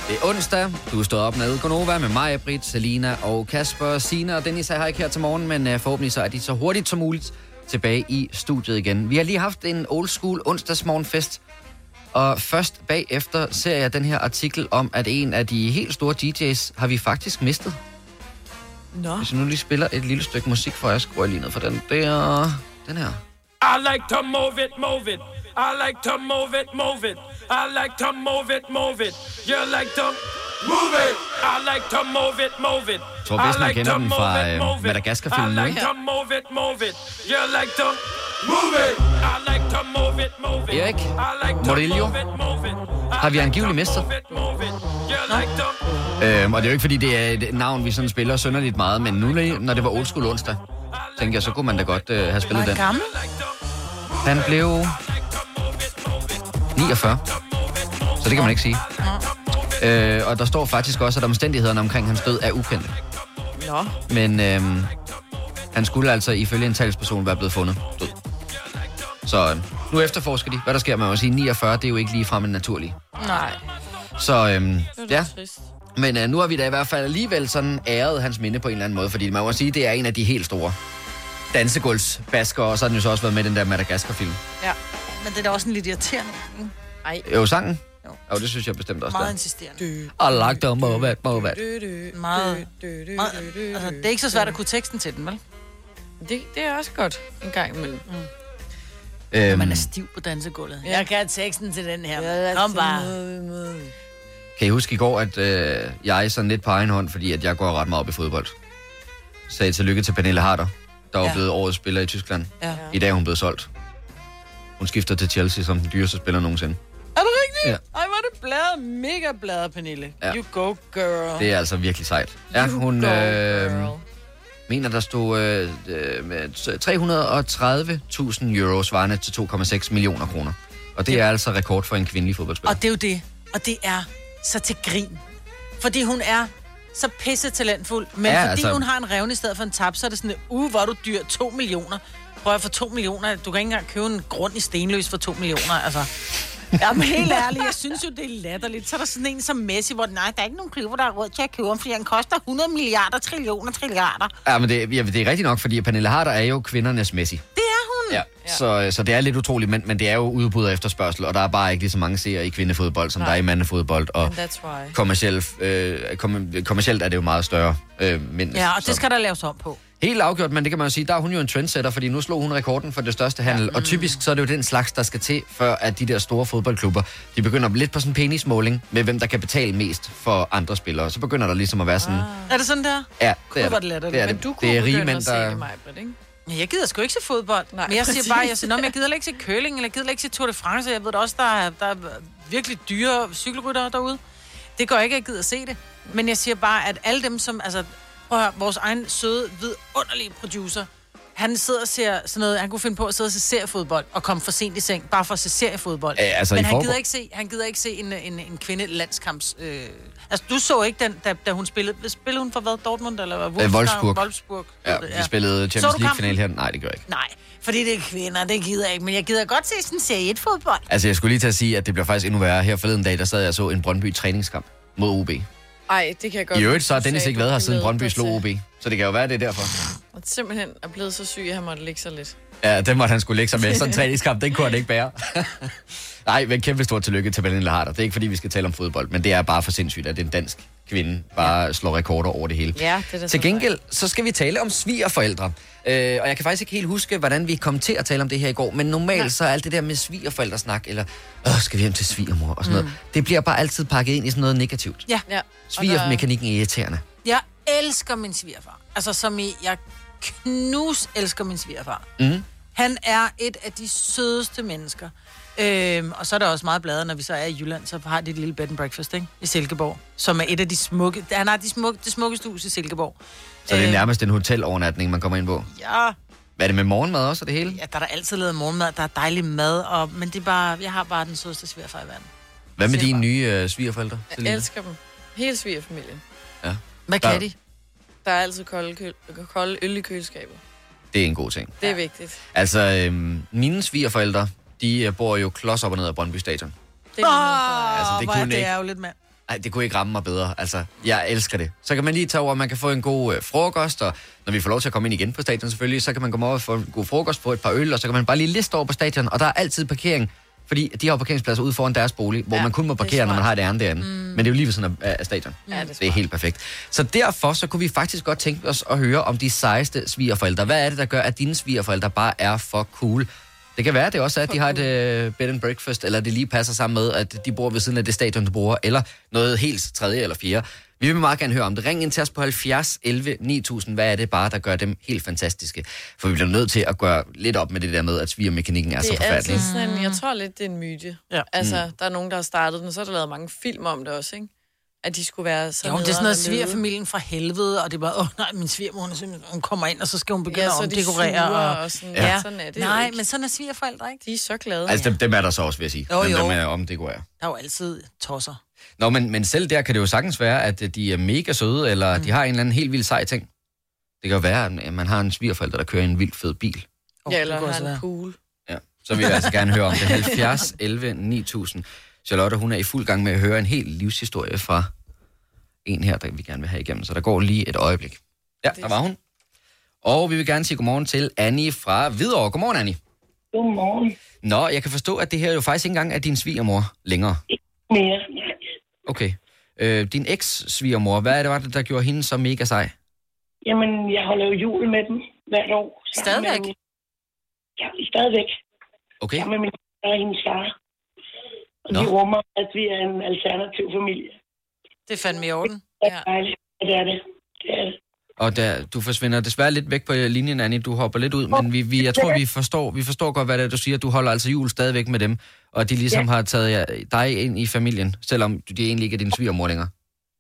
[SPEAKER 1] Det er onsdag. Du stået op med Gonova med mig, Britt, Selina og Kasper. Sina og Dennis er her ikke her til morgen, men uh, forhåbentlig så er de så hurtigt som muligt tilbage i studiet igen. Vi har lige haft en old school onsdagsmorgenfest, og først bagefter ser jeg den her artikel om, at en af de helt store DJ's har vi faktisk mistet.
[SPEAKER 2] Nå.
[SPEAKER 1] Hvis jeg nu lige spiller et lille stykke musik for jer, skruer jeg lige ned for den der. Den her.
[SPEAKER 11] I like to move it, move it. I like to move it, move it. I like to move it, move it. You like to move it. I like to move it, move it.
[SPEAKER 1] Jeg tror bedst, man kender den fra øh,
[SPEAKER 11] I
[SPEAKER 1] Madagaskar-filmen
[SPEAKER 11] like
[SPEAKER 1] ikke?
[SPEAKER 11] to move it, move it. You like to move it. I like to move it, move it.
[SPEAKER 1] Erik
[SPEAKER 11] I like to
[SPEAKER 1] Morillo
[SPEAKER 11] move it, move it. I
[SPEAKER 1] har vi
[SPEAKER 11] like
[SPEAKER 1] angiveligt mistet.
[SPEAKER 11] to
[SPEAKER 1] Øhm, og det er jo ikke, fordi det er et navn, vi sådan spiller sønderligt meget, men nu, når det var old school onsdag, tænkte jeg, så kunne man da godt øh, have spillet den.
[SPEAKER 3] Gammel?
[SPEAKER 1] Han blev 49, så det kan man ikke sige. Øh, og der står faktisk også, at omstændighederne omkring hans død er ukendte.
[SPEAKER 2] Nå.
[SPEAKER 1] Men øhm, han skulle altså ifølge en talsperson være blevet fundet død. Så øh, nu efterforsker de, hvad der sker. Man må sige, 49, det er jo ikke lige frem en naturlig.
[SPEAKER 2] Nej.
[SPEAKER 1] Så øhm, ja.
[SPEAKER 2] trist.
[SPEAKER 1] Men øh, nu har vi da i hvert fald alligevel sådan æret hans minde på en eller anden måde, fordi man må sige, det er en af de helt store dansegulvsbaskere, og så har den jo så også været med i den der Madagaskar-film.
[SPEAKER 3] Ja. Men det er da også en lidt irriterende. ikke?
[SPEAKER 2] Ej.
[SPEAKER 1] Jo, sangen?
[SPEAKER 3] Jo.
[SPEAKER 1] Jo, det synes jeg bestemt også,
[SPEAKER 3] Meget
[SPEAKER 1] der.
[SPEAKER 3] insisterende.
[SPEAKER 1] Move it, move it.
[SPEAKER 3] Meget, meget, altså, det er ikke så svært at kunne teksten til den, vel?
[SPEAKER 2] Det, det er også godt en gang imellem. Mm.
[SPEAKER 1] Øhm,
[SPEAKER 3] Man er stiv på dansegulvet. Jeg kan teksten til den her.
[SPEAKER 2] Ja,
[SPEAKER 3] Kom bare.
[SPEAKER 1] Kan I huske i går, at øh, jeg sådan lidt på egen hånd, fordi at jeg går ret meget op i fodbold, sagde tillykke til Pernille Harder, der var
[SPEAKER 3] Ja.
[SPEAKER 1] blevet årets spiller i Tyskland.
[SPEAKER 3] Ja.
[SPEAKER 1] I dag er hun blevet solgt. Hun skifter til Chelsea som den dyreste spiller nogensinde.
[SPEAKER 3] Er det rigtigt?
[SPEAKER 1] Ja.
[SPEAKER 3] Ej, er det bladet. Mega bladet, Pernille.
[SPEAKER 1] Ja.
[SPEAKER 3] You go, girl.
[SPEAKER 1] Det er altså virkelig sejt. Ja,
[SPEAKER 2] You
[SPEAKER 1] hun
[SPEAKER 2] go,
[SPEAKER 1] øh,
[SPEAKER 2] girl.
[SPEAKER 1] mener, der stod øh, øh, med 330.000 euro svarende til 2,6 millioner kroner. Og det er altså rekord for en kvindelig fodboldspiller.
[SPEAKER 3] Og det er jo det. Og det er så til grin. Fordi hun er så pisse talentfuld. Men
[SPEAKER 1] Ja,
[SPEAKER 3] fordi
[SPEAKER 1] altså-
[SPEAKER 3] hun har en revne i stedet for en tab, så er det sådan, uh, hvor er du dyr. 2 millioner. Prøv at få 2 millioner. Du kan ikke engang købe en grund i Stenløs for 2 millioner. Altså. Jamen helt ærligt, jeg synes jo, det er latterligt. Så er der sådan en som Messi, hvor nej, der er ikke nogen klubber, der har råd til at købe ham, fordi han koster 100 milliarder, trillioner, trilliarder.
[SPEAKER 1] Ja, men det, ja, det er rigtigt nok, fordi Pernille Harder er jo kvindernes Messi.
[SPEAKER 3] Det.
[SPEAKER 1] Ja, så, så det er lidt utroligt, men, men det er jo udbud og efterspørgsel, og der er bare ikke lige så mange seere i kvindefodbold, som Nej. der er i mandefodbold, og kommercielt, øh, kom, kommercielt er det jo meget større. Øh, men,
[SPEAKER 3] Ja, og
[SPEAKER 1] så-
[SPEAKER 3] det skal der laves om på.
[SPEAKER 1] Helt afgjort, men det kan man jo sige, der er hun jo en trendsetter, fordi nu slog hun rekorden for det største handel, ja. og typisk så er det jo den slags, der skal til, før at de der store fodboldklubber, de begynder lidt på sådan en penismåling med, hvem der kan betale mest for andre spillere. Så begynder der ligesom at være sådan,
[SPEAKER 3] Er det sådan der?
[SPEAKER 1] ja, det er det.
[SPEAKER 3] det
[SPEAKER 1] er
[SPEAKER 2] Men
[SPEAKER 1] det.
[SPEAKER 2] du kunne
[SPEAKER 1] det er rige mænd,
[SPEAKER 2] at se
[SPEAKER 1] der...
[SPEAKER 2] det, ikke?
[SPEAKER 3] Jeg gider sgu ikke se fodbold.
[SPEAKER 2] Nej,
[SPEAKER 3] men jeg siger
[SPEAKER 2] præcis.
[SPEAKER 3] bare, jeg, siger, "Nå, men jeg gider ikke se curling, eller jeg gider ikke se Tour de France. Jeg ved da også, der er, der er virkelig dyre cykelryttere derude. Det går ikke, at jeg gider se det. Men jeg siger bare, at alle dem, som... Altså, prøv at høre, vores egen søde, vidunderlige producer, han sidder og ser sådan noget, han kunne finde på at sidde og se seriefodbold og komme for sent i seng, bare for at se seriefodbold.
[SPEAKER 1] Ja, altså,
[SPEAKER 3] Men han
[SPEAKER 1] forgår-
[SPEAKER 3] gider, ikke se, han gider ikke se en, en, en kvinde landskamps... Øh... Altså, du så ikke den, da, da hun spillede... Spillede hun for hvad? Dortmund eller hvad?
[SPEAKER 1] Øh, Wolfsburg.
[SPEAKER 3] Wolfsburg.
[SPEAKER 1] Ja,
[SPEAKER 3] ved det,
[SPEAKER 1] vi spillede
[SPEAKER 3] Så
[SPEAKER 1] Champions? League-final her. Nej, det gør jeg ikke.
[SPEAKER 3] Nej, fordi det er kvinder, det gider jeg ikke. Men jeg gider godt se sådan en serie 1-fodbold.
[SPEAKER 1] Altså, jeg skulle lige til at sige, at det bliver faktisk endnu værre. Her forleden dag, der sad jeg og så en Brøndby træningskamp mod OB.
[SPEAKER 2] Ej, det kan jeg godt
[SPEAKER 1] I øvrigt, så har Dennis ikke været her siden Brøndby slog. OB. Så det kan jo være, det er derfor.
[SPEAKER 2] Simpelthen er blevet så syg, at han måtte ligge sig lidt.
[SPEAKER 1] Ja, den måtte han skulle lægge sig med. Sådan en træningskamp, den kunne han ikke bære. Nej, men kæmpe stort tillykke til Pernille Harder. Det er ikke, fordi vi skal tale om fodbold, men det er bare for sindssygt, at en dansk kvinde bare slår rekorder over det hele.
[SPEAKER 2] Ja, det er
[SPEAKER 1] Til
[SPEAKER 2] så
[SPEAKER 1] gengæld, så skal vi tale om svigerforældre. Øh, og jeg kan faktisk ikke helt huske, hvordan vi kom til at tale om det her i går, men normalt så er alt det der med svigerforældresnak, eller Åh, skal vi hjem til svigermor og sådan mm. noget, det bliver bare altid pakket ind i sådan noget negativt.
[SPEAKER 3] Ja.
[SPEAKER 2] Ja.
[SPEAKER 1] Svigermekanikken er irriterende.
[SPEAKER 3] Jeg elsker min svigerfar. Altså, som i, jeg knus elsker min svigerfar.
[SPEAKER 1] Mm.
[SPEAKER 3] Han er et af de sødeste mennesker. Øhm, og så er der også meget bladet, når vi så er i Jylland, så har de et lille bed and breakfast, ikke? I Silkeborg. Som er et af de smukke... Han har de smukke, det smukkeste hus i Silkeborg.
[SPEAKER 1] Så det er
[SPEAKER 3] Øhm,
[SPEAKER 1] nærmest en hotelovernatning, man kommer ind på.
[SPEAKER 3] Ja,
[SPEAKER 1] Hvad er det med morgenmad også og det hele?
[SPEAKER 3] ja, der er der altid lavet morgenmad, der er dejlig mad, og, men det er bare, jeg har bare den sødeste svigerfar i verden.
[SPEAKER 1] Hvad med dine nye øh, svigerforældre?
[SPEAKER 2] Jeg
[SPEAKER 1] Selina?
[SPEAKER 2] elsker dem. Hele svigerfamilien.
[SPEAKER 1] Ja.
[SPEAKER 3] Hvad
[SPEAKER 1] Der-
[SPEAKER 3] kan de?
[SPEAKER 2] Der er altid kolde, køl, kolde øl i køleskabet.
[SPEAKER 1] Det er en god ting.
[SPEAKER 2] Det er vigtigt.
[SPEAKER 1] Altså, øhm, mine svigerforældre, de øh, bor jo klods op og ned af Brøndby Stadion.
[SPEAKER 2] Det er
[SPEAKER 3] Åh,
[SPEAKER 1] Altså, det
[SPEAKER 3] hvor er
[SPEAKER 1] kunne
[SPEAKER 3] det
[SPEAKER 1] ikke.
[SPEAKER 3] ærgerligt, mand.
[SPEAKER 1] Ej, det kunne ikke ramme mig bedre. Altså, jeg elsker det. Så kan man lige tage over, man kan få en god øh, frokost, og når vi får lov til at komme ind igen på stadion selvfølgelig, så kan man komme over og få en god frokost, få et par øl, og så kan man bare lige liste over på stadion, og der er altid parkering, fordi de har parkeringspladser ude foran deres bolig, hvor
[SPEAKER 2] Ja,
[SPEAKER 1] man kun må
[SPEAKER 2] er
[SPEAKER 1] parkere, når man har et ærende derinde. Mm. Men det er jo lige ved sådan af, af stadion.
[SPEAKER 2] Ja, det er
[SPEAKER 1] Det er helt perfekt. Så derfor så kunne vi faktisk godt tænke os at høre om de sejeste svigerforældre. Hvad er det, der gør, at dine svigerforældre bare er for cool? Det kan være, det også er, at de har et øh, bed and breakfast, eller det lige passer sammen med, at de bor ved siden af det stadion, du bor, eller noget helt tredje eller fjerde. Vi vil meget gerne høre om det. Ring ind til os på 70 11 9000. Hvad er det bare, der gør dem helt fantastiske? For vi bliver nødt til at gøre lidt op med det der med, at svigermekanikken er, så
[SPEAKER 2] Det er
[SPEAKER 1] forfærdelig.
[SPEAKER 2] altid sådan jeg tror lidt, det er en myte.
[SPEAKER 3] Ja.
[SPEAKER 2] Altså, der er nogen, der har startet den, og så er der lavet mange film om det også, ikke? At de skulle være så
[SPEAKER 3] Jo, det er sådan noget svigerfamilien fra helvede, og det er bare, åh nej, min svigermor, hun, er simpelthen- hun kommer ind, og så skal hun begynde
[SPEAKER 2] Ja,
[SPEAKER 3] at
[SPEAKER 2] så er de
[SPEAKER 3] omdekorere.
[SPEAKER 2] sure og sådan. Ja, sådan er det
[SPEAKER 3] Nej,
[SPEAKER 2] ikke.
[SPEAKER 3] men sådan er svigerforældre, ikke?
[SPEAKER 2] De er så glade.
[SPEAKER 1] Altså, dem, dem er der så også, vil jeg sige.
[SPEAKER 3] Jo,
[SPEAKER 1] dem,
[SPEAKER 3] jo.
[SPEAKER 1] dem er om det går jeg.
[SPEAKER 3] Der er jo altid tosser.
[SPEAKER 1] Nå, men, men selv der kan det jo sagtens være, at øh, de er mega søde, eller mm. de har en eller anden helt vild sej ting. Det kan jo være, at man har en svigerforælder, der kører i en vild fed bil.
[SPEAKER 3] Oh,
[SPEAKER 2] Ja, eller har en pool.
[SPEAKER 1] Ja. Så vil jeg altså gerne høre om det. 70 11 9000. Charlotte, hun er i fuld gang med at høre en helt livshistorie fra en her, der vi gerne vil have igennem. Så der går lige et øjeblik. Ja, der var hun. Og vi vil gerne sige godmorgen til Annie fra Hvidovre. Godmorgen, Annie.
[SPEAKER 12] Godmorgen.
[SPEAKER 1] Nå, jeg kan forstå, at det her jo faktisk ikke engang er din svigermor længere.
[SPEAKER 12] mere.
[SPEAKER 1] Okay. Øh, din eks-svigermor, hvad er det, var det, der gjorde hende så mega sej?
[SPEAKER 12] Jamen, jeg holder jo jul med dem hvert år. sammen
[SPEAKER 3] Stadigvæk?
[SPEAKER 12] med- Ja, stadigvæk.
[SPEAKER 1] Okay.
[SPEAKER 12] Sammen med min far og hendes far. Og
[SPEAKER 1] Nå.
[SPEAKER 12] de rummer, at vi er en alternativ familie.
[SPEAKER 3] Det er fandme i orden.
[SPEAKER 12] Det er dejligt. Ja, det er det. Det er det.
[SPEAKER 1] Og der, du forsvinder desværre lidt væk på linjen, Annie. Du hopper lidt ud, men vi, vi, jeg tror, vi forstår, vi forstår godt, hvad det er, du siger. Du holder altså jul stadigvæk med dem, og de ligesom
[SPEAKER 12] Ja.
[SPEAKER 1] har taget jer- dig ind i familien, selvom de egentlig ikke er dine svigermor længere.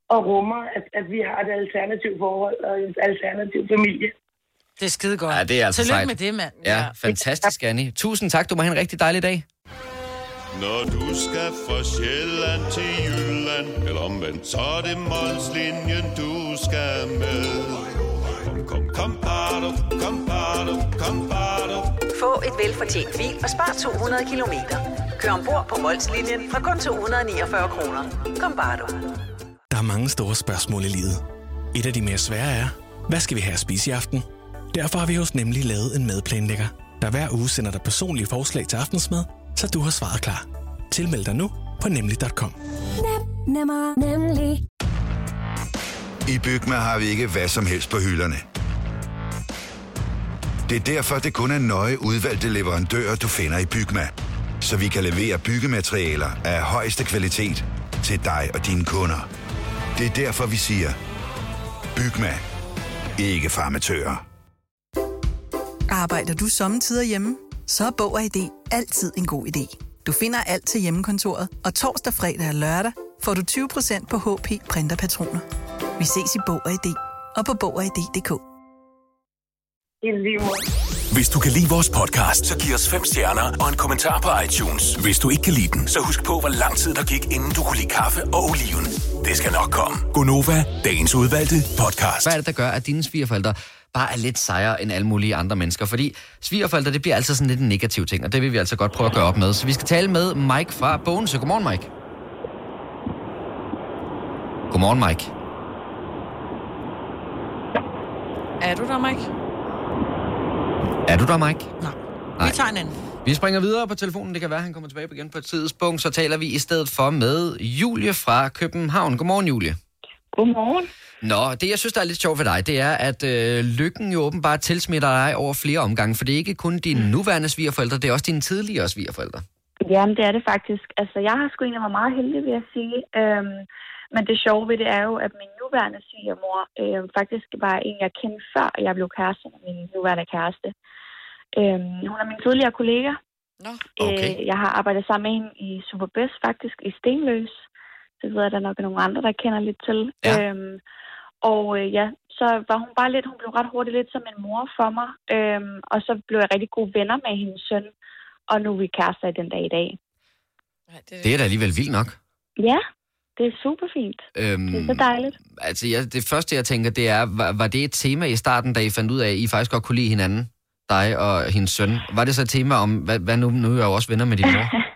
[SPEAKER 12] Og rummer, at, at vi har et alternativt forhold og en alternativ familie.
[SPEAKER 3] Det er skide godt.
[SPEAKER 1] Ja, det er altså
[SPEAKER 3] Tillykke
[SPEAKER 1] sejt.
[SPEAKER 3] med det, mand.
[SPEAKER 1] Ja, fantastisk, Annie. Tusind tak. Du må have en rigtig dejlig dag.
[SPEAKER 13] Når du skal fra Sjælland til Jylland Eller omvendt, så er det Molslinjen, du skal med Kom, kom, kom, bado, kom, bado, kom, bado.
[SPEAKER 14] Få et velfortjent bil og spar 200 kilometer. Kør ombord på Molslinjen fra kun 249 kroner. Kom bare du.
[SPEAKER 5] Der er mange store spørgsmål i livet. Et af de mere svære er, hvad skal vi have at spise i aften? Derfor har vi hos Nemlig lavet en madplanlægger, der hver uge sender dig personlige forslag til aftensmad, så du har svaret klar. Tilmeld dig nu på nemlig.com.
[SPEAKER 6] Nemmer, nemlig.
[SPEAKER 9] I Bygma har vi ikke hvad som helst på hylderne. Det er derfor, det kun er nøje udvalgte leverandører, du finder i Bygma. Så vi kan levere byggematerialer af højeste kvalitet til dig og dine kunder. Det er derfor, vi siger, Bygma. Ikke farmatører.
[SPEAKER 8] Arbejder du sommetider hjemme? Så er Bog og ID altid en god idé. Du finder alt til hjemmekontoret, og torsdag, fredag og lørdag får du 20% på HP printerpatroner. Vi ses i Bog og ID og på Bog og ID.dk.
[SPEAKER 4] Hvis du kan lide vores podcast, så giv os fem stjerner og en kommentar på iTunes. Hvis du ikke kan lide den, så husk på, hvor lang tid der gik, inden du kunne lide kaffe og oliven. Det skal nok komme.
[SPEAKER 9] Gonova, dagens udvalgte podcast.
[SPEAKER 1] Hvad er det, der gør, at dine svigerforældre bare er lidt sejere end alle mulige andre mennesker? Fordi svigerforældre, det bliver altid sådan lidt en negativ ting, og det vil vi altså godt prøve at gøre op med. Så vi skal tale med Mike fra Bogense. Godmorgen, Mike. Godmorgen, Mike.
[SPEAKER 2] Er du der, Mike?
[SPEAKER 1] Er du der, Mike?
[SPEAKER 3] Vi tager en anden.
[SPEAKER 1] Vi springer videre på telefonen. Det kan være, at han kommer tilbage igen på et tidspunkt. Så taler vi i stedet for med Julie fra København. Godmorgen, Julie.
[SPEAKER 12] Godmorgen.
[SPEAKER 1] Nå, det jeg synes, der er lidt sjovt ved dig, det er, at øh, lykken jo åbenbart tilsmitter dig over flere omgange. For det er ikke kun dine nuværende svigerforældre, det er også dine tidligere svigerforældre.
[SPEAKER 15] Jamen, det er det faktisk. Altså, jeg har sgu egentlig været meget heldig, vil jeg sige. Øhm, men det sjove ved det er jo, at min nuværende svigermor øh, faktisk var en, jeg kendte før jeg blev kæreste med min nuværende kæreste. Øhm, hun er min tidligere kollega.
[SPEAKER 2] Nå,
[SPEAKER 1] okay.
[SPEAKER 15] Øh, jeg har arbejdet sammen med hende i Superbest, faktisk, i Stenløs. Det ved jeg, der nok er nogle andre, der kender lidt til.
[SPEAKER 1] Ja.
[SPEAKER 15] Øhm, og øh, ja, så var hun bare lidt, hun blev ret hurtigt lidt som en mor for mig. Øhm, og så blev jeg rigtig gode venner med hendes søn. Og nu er vi kærester i den dag i dag.
[SPEAKER 1] Det er da alligevel vildt nok.
[SPEAKER 15] Ja, det er super fint.
[SPEAKER 1] Øhm,
[SPEAKER 15] Det er så dejligt.
[SPEAKER 1] Altså, jeg, det første, jeg tænker, det er, var, var det et tema i starten, da I fandt ud af, at I faktisk godt kunne lide hinanden? Dig og hendes søn. Var det så et tema om, hvad, hvad nu, nu er jeg jo også venner med din mor?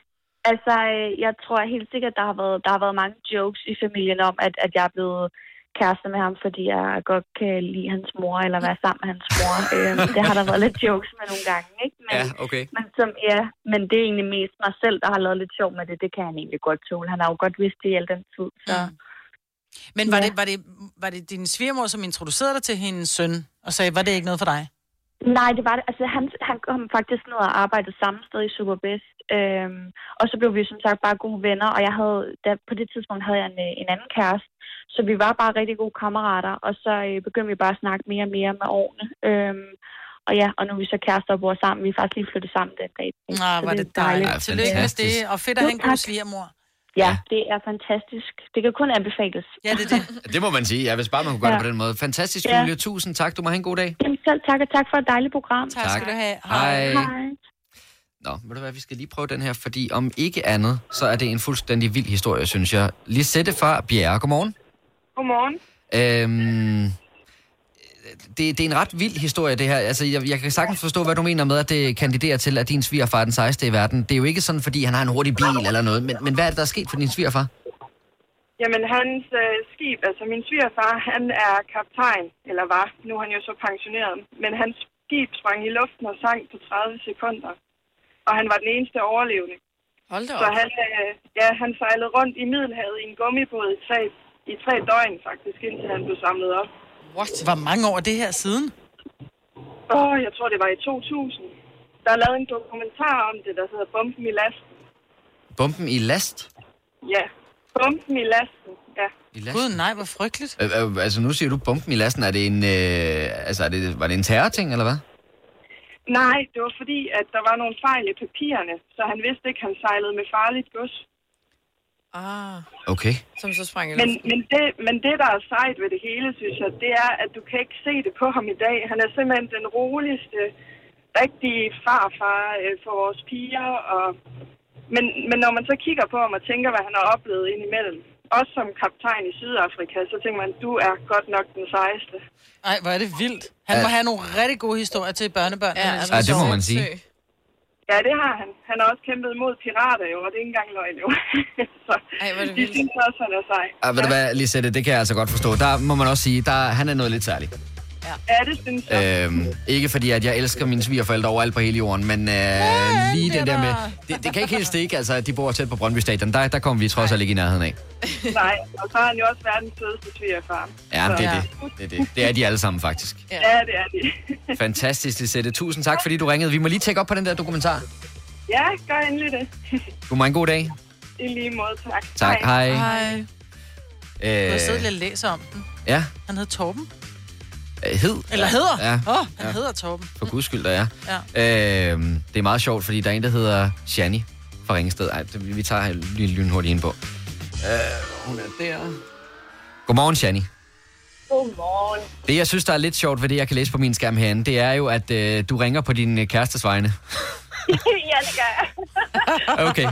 [SPEAKER 15] Altså, øh, jeg tror helt sikkert, der har været, der har været mange jokes i familien om, at, at jeg er blevet kæreste med ham, fordi jeg godt kan lide hans mor, eller være sammen med hans mor. øhm, det har der været lidt jokes med nogle gange, ikke? Men,
[SPEAKER 1] Ja, okay.
[SPEAKER 15] men, som, ja, men det er egentlig mest mig selv, der har lavet lidt sjov med det. Det kan han egentlig godt tåle. Han har jo godt vidst det i al den tid, så...
[SPEAKER 3] Men var,
[SPEAKER 15] Ja.
[SPEAKER 3] det, var, det, var det din svigermor, som introducerede dig til hendes søn, og sagde, var det ikke noget for dig?
[SPEAKER 15] Nej, det var det. Altså, han, han kom faktisk ned og arbejdede samme sted i Superbest. Øhm, og så blev vi som sagt bare gode venner, og jeg havde, da, på det tidspunkt havde jeg en, øh, en anden kæreste. Så vi var bare rigtig gode kammerater, og så øh, begyndte vi bare at snakke mere og mere med årene. Øhm, og ja, og nu er vi så kærester og bor sammen. Vi er faktisk lige flyttet sammen den dag.
[SPEAKER 3] Nå,
[SPEAKER 15] Så
[SPEAKER 3] var det dejligt.
[SPEAKER 1] Ja,
[SPEAKER 3] Tillykke med det, og fedt at have en god svigermor.
[SPEAKER 15] Ja, det er fantastisk. Det kan kun anbefales.
[SPEAKER 3] Ja, det er det.
[SPEAKER 1] Det må man sige, ja, hvis bare man kunne gøre
[SPEAKER 15] Ja.
[SPEAKER 1] det på den måde. Fantastisk,
[SPEAKER 15] Ja.
[SPEAKER 1] Julie. Tusind tak. Du må have en god dag.
[SPEAKER 15] Jamen, selv tak, og tak for et dejligt program.
[SPEAKER 3] Tak,
[SPEAKER 1] Tak.
[SPEAKER 3] skal du have.
[SPEAKER 1] Hej.
[SPEAKER 15] Hej.
[SPEAKER 1] Nå, ved du hvad, vi skal lige prøve den her, fordi om ikke andet, så er det en fuldstændig vild historie, synes jeg. Lisette fra Bjerre, godmorgen.
[SPEAKER 16] Godmorgen.
[SPEAKER 1] Øhm, det, det er en ret vild historie, det her. Altså, jeg, jeg kan sagtens forstå, hvad du mener med, at det kandiderer til, at din svigerfar er den sejeste i verden. Det er jo ikke sådan, fordi han har en hurtig bil eller noget, men, men hvad er det, der er sket for din svigerfar?
[SPEAKER 16] Jamen, hans øh, skib, altså min svigerfar, han er kaptajn, eller var, nu er han jo så pensioneret, men hans skib sprang i luften og sank på 30 sekunder, og han var den eneste overlevende.
[SPEAKER 2] Hold da
[SPEAKER 16] Så
[SPEAKER 2] op.
[SPEAKER 16] han, øh, ja, han sejlede rundt i Middelhavet i en gummibåd i tre, i tre døgn faktisk, indtil han blev samlet op.
[SPEAKER 2] What?
[SPEAKER 3] Hvor mange år er det her siden?
[SPEAKER 16] Åh, oh, jeg tror, det var i 2000. Der er lavet en dokumentar om det, der hedder Bomben i lasten.
[SPEAKER 1] Bomben i last?
[SPEAKER 16] Ja, Bomben i lasten, ja.
[SPEAKER 1] I last?
[SPEAKER 3] Gud, nej, hvor frygteligt.
[SPEAKER 1] Øh, øh, altså, nu siger du bomben i lasten. Er det en, øh, altså, er det, var det en terrorting, eller hvad?
[SPEAKER 16] Nej, det var fordi, at der var nogle fejl i papirerne, så han vidste ikke, at han sejlede med farligt gods.
[SPEAKER 2] Ah,
[SPEAKER 1] Okay.
[SPEAKER 2] som så sprang i
[SPEAKER 16] Men, men, det, men det, der er sejt ved det hele, synes jeg, det er, at du kan ikke se det på ham i dag. Han er simpelthen den roligste, rigtige farfar øh, for vores piger. Og... Men, men når man så kigger på ham og tænker, hvad han har oplevet indimellem, også som kaptajn i Sydafrika, så tænker man, du er godt nok den sejeste.
[SPEAKER 3] Ej, hvor er det vildt. Han må
[SPEAKER 1] Ja.
[SPEAKER 3] have nogle rigtig gode historier til børnebørn.
[SPEAKER 2] Ja,
[SPEAKER 3] Ja,
[SPEAKER 1] Ja, det må man sige.
[SPEAKER 16] Ja, det har han. Han har også kæmpet mod pirater jo, og det er ikke engang løgn jo. så
[SPEAKER 2] Ej, hvor det
[SPEAKER 16] de
[SPEAKER 2] vildt.
[SPEAKER 16] synes også, han er sej.
[SPEAKER 1] Ah, ved du hvad, Lisette, det kan jeg altså godt forstå. Der må man også sige, der, han er noget lidt særligt.
[SPEAKER 16] Ja, det synes jeg.
[SPEAKER 1] Øhm, ikke fordi, at jeg elsker mine svigerforældre overalt på hele jorden, men øh, lige den der med... Det, det kan ikke helt stikke, altså, at de bor tæt på Brøndby Stadion. Der, der kommer vi trods alt ikke i nærheden af.
[SPEAKER 16] Nej, og så er han jo også verdens sødeste svigerfar.
[SPEAKER 1] Ja, det er
[SPEAKER 16] Så-
[SPEAKER 1] det. Det er, det. det er de alle sammen, faktisk.
[SPEAKER 16] Ja, det er de.
[SPEAKER 1] Fantastisk, Lisette. Tusind tak, fordi du ringede. Vi må lige tjekke op på den der dokumentar.
[SPEAKER 16] ja, gør endelig det.
[SPEAKER 1] Du må en god dag.
[SPEAKER 16] I lige måde, tak.
[SPEAKER 1] Tak, hej.
[SPEAKER 3] Hej.
[SPEAKER 1] Øh,
[SPEAKER 3] Jeg sidder lidt og læser om den.
[SPEAKER 1] ja,
[SPEAKER 3] Han hedder Torben.
[SPEAKER 1] Øh, hed.
[SPEAKER 3] Eller hedder.
[SPEAKER 1] Ja,
[SPEAKER 3] Åh, oh, han
[SPEAKER 1] Ja.
[SPEAKER 3] hedder Torben.
[SPEAKER 1] for guds skyld, der er.
[SPEAKER 3] Ja.
[SPEAKER 1] Øh, det er meget sjovt, fordi der er en, der hedder Shani fra Ringsted. Ej, det, vi tager lige lynhurtigt ind på. Øh, hun er der. Godmorgen, Shani.
[SPEAKER 16] Godmorgen.
[SPEAKER 1] Det, jeg synes, der er lidt sjovt ved det, jeg kan læse på min skærm herinde, det er jo, at øh, du ringer på din øh, kærestes vegne.
[SPEAKER 16] ja, det gør jeg.
[SPEAKER 1] Okay.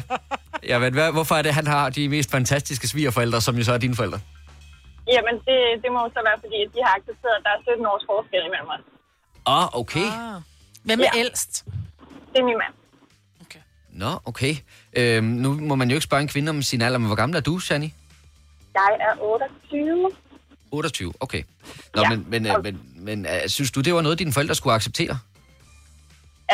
[SPEAKER 1] Ja, men hvad, hvorfor er det, han har de mest fantastiske svigerforældre, som jo så er dine forældre?
[SPEAKER 17] Jamen, det, det må så være, fordi de har accepteret, at der er 17 års forskel imellem os.
[SPEAKER 1] Ah, okay.
[SPEAKER 3] Ah. Hvem er
[SPEAKER 17] Ja.
[SPEAKER 3] ældst?
[SPEAKER 17] Det er min mand.
[SPEAKER 1] Nå, okay. Øhm, nu må man jo ikke spørge en kvinde om sin alder, men hvor gammel er du, Shani?
[SPEAKER 17] Jeg er 28.
[SPEAKER 1] 28, okay. Nå,
[SPEAKER 17] Ja.
[SPEAKER 1] men, men, øh, men, men øh, synes du, det var noget, dine forældre skulle acceptere?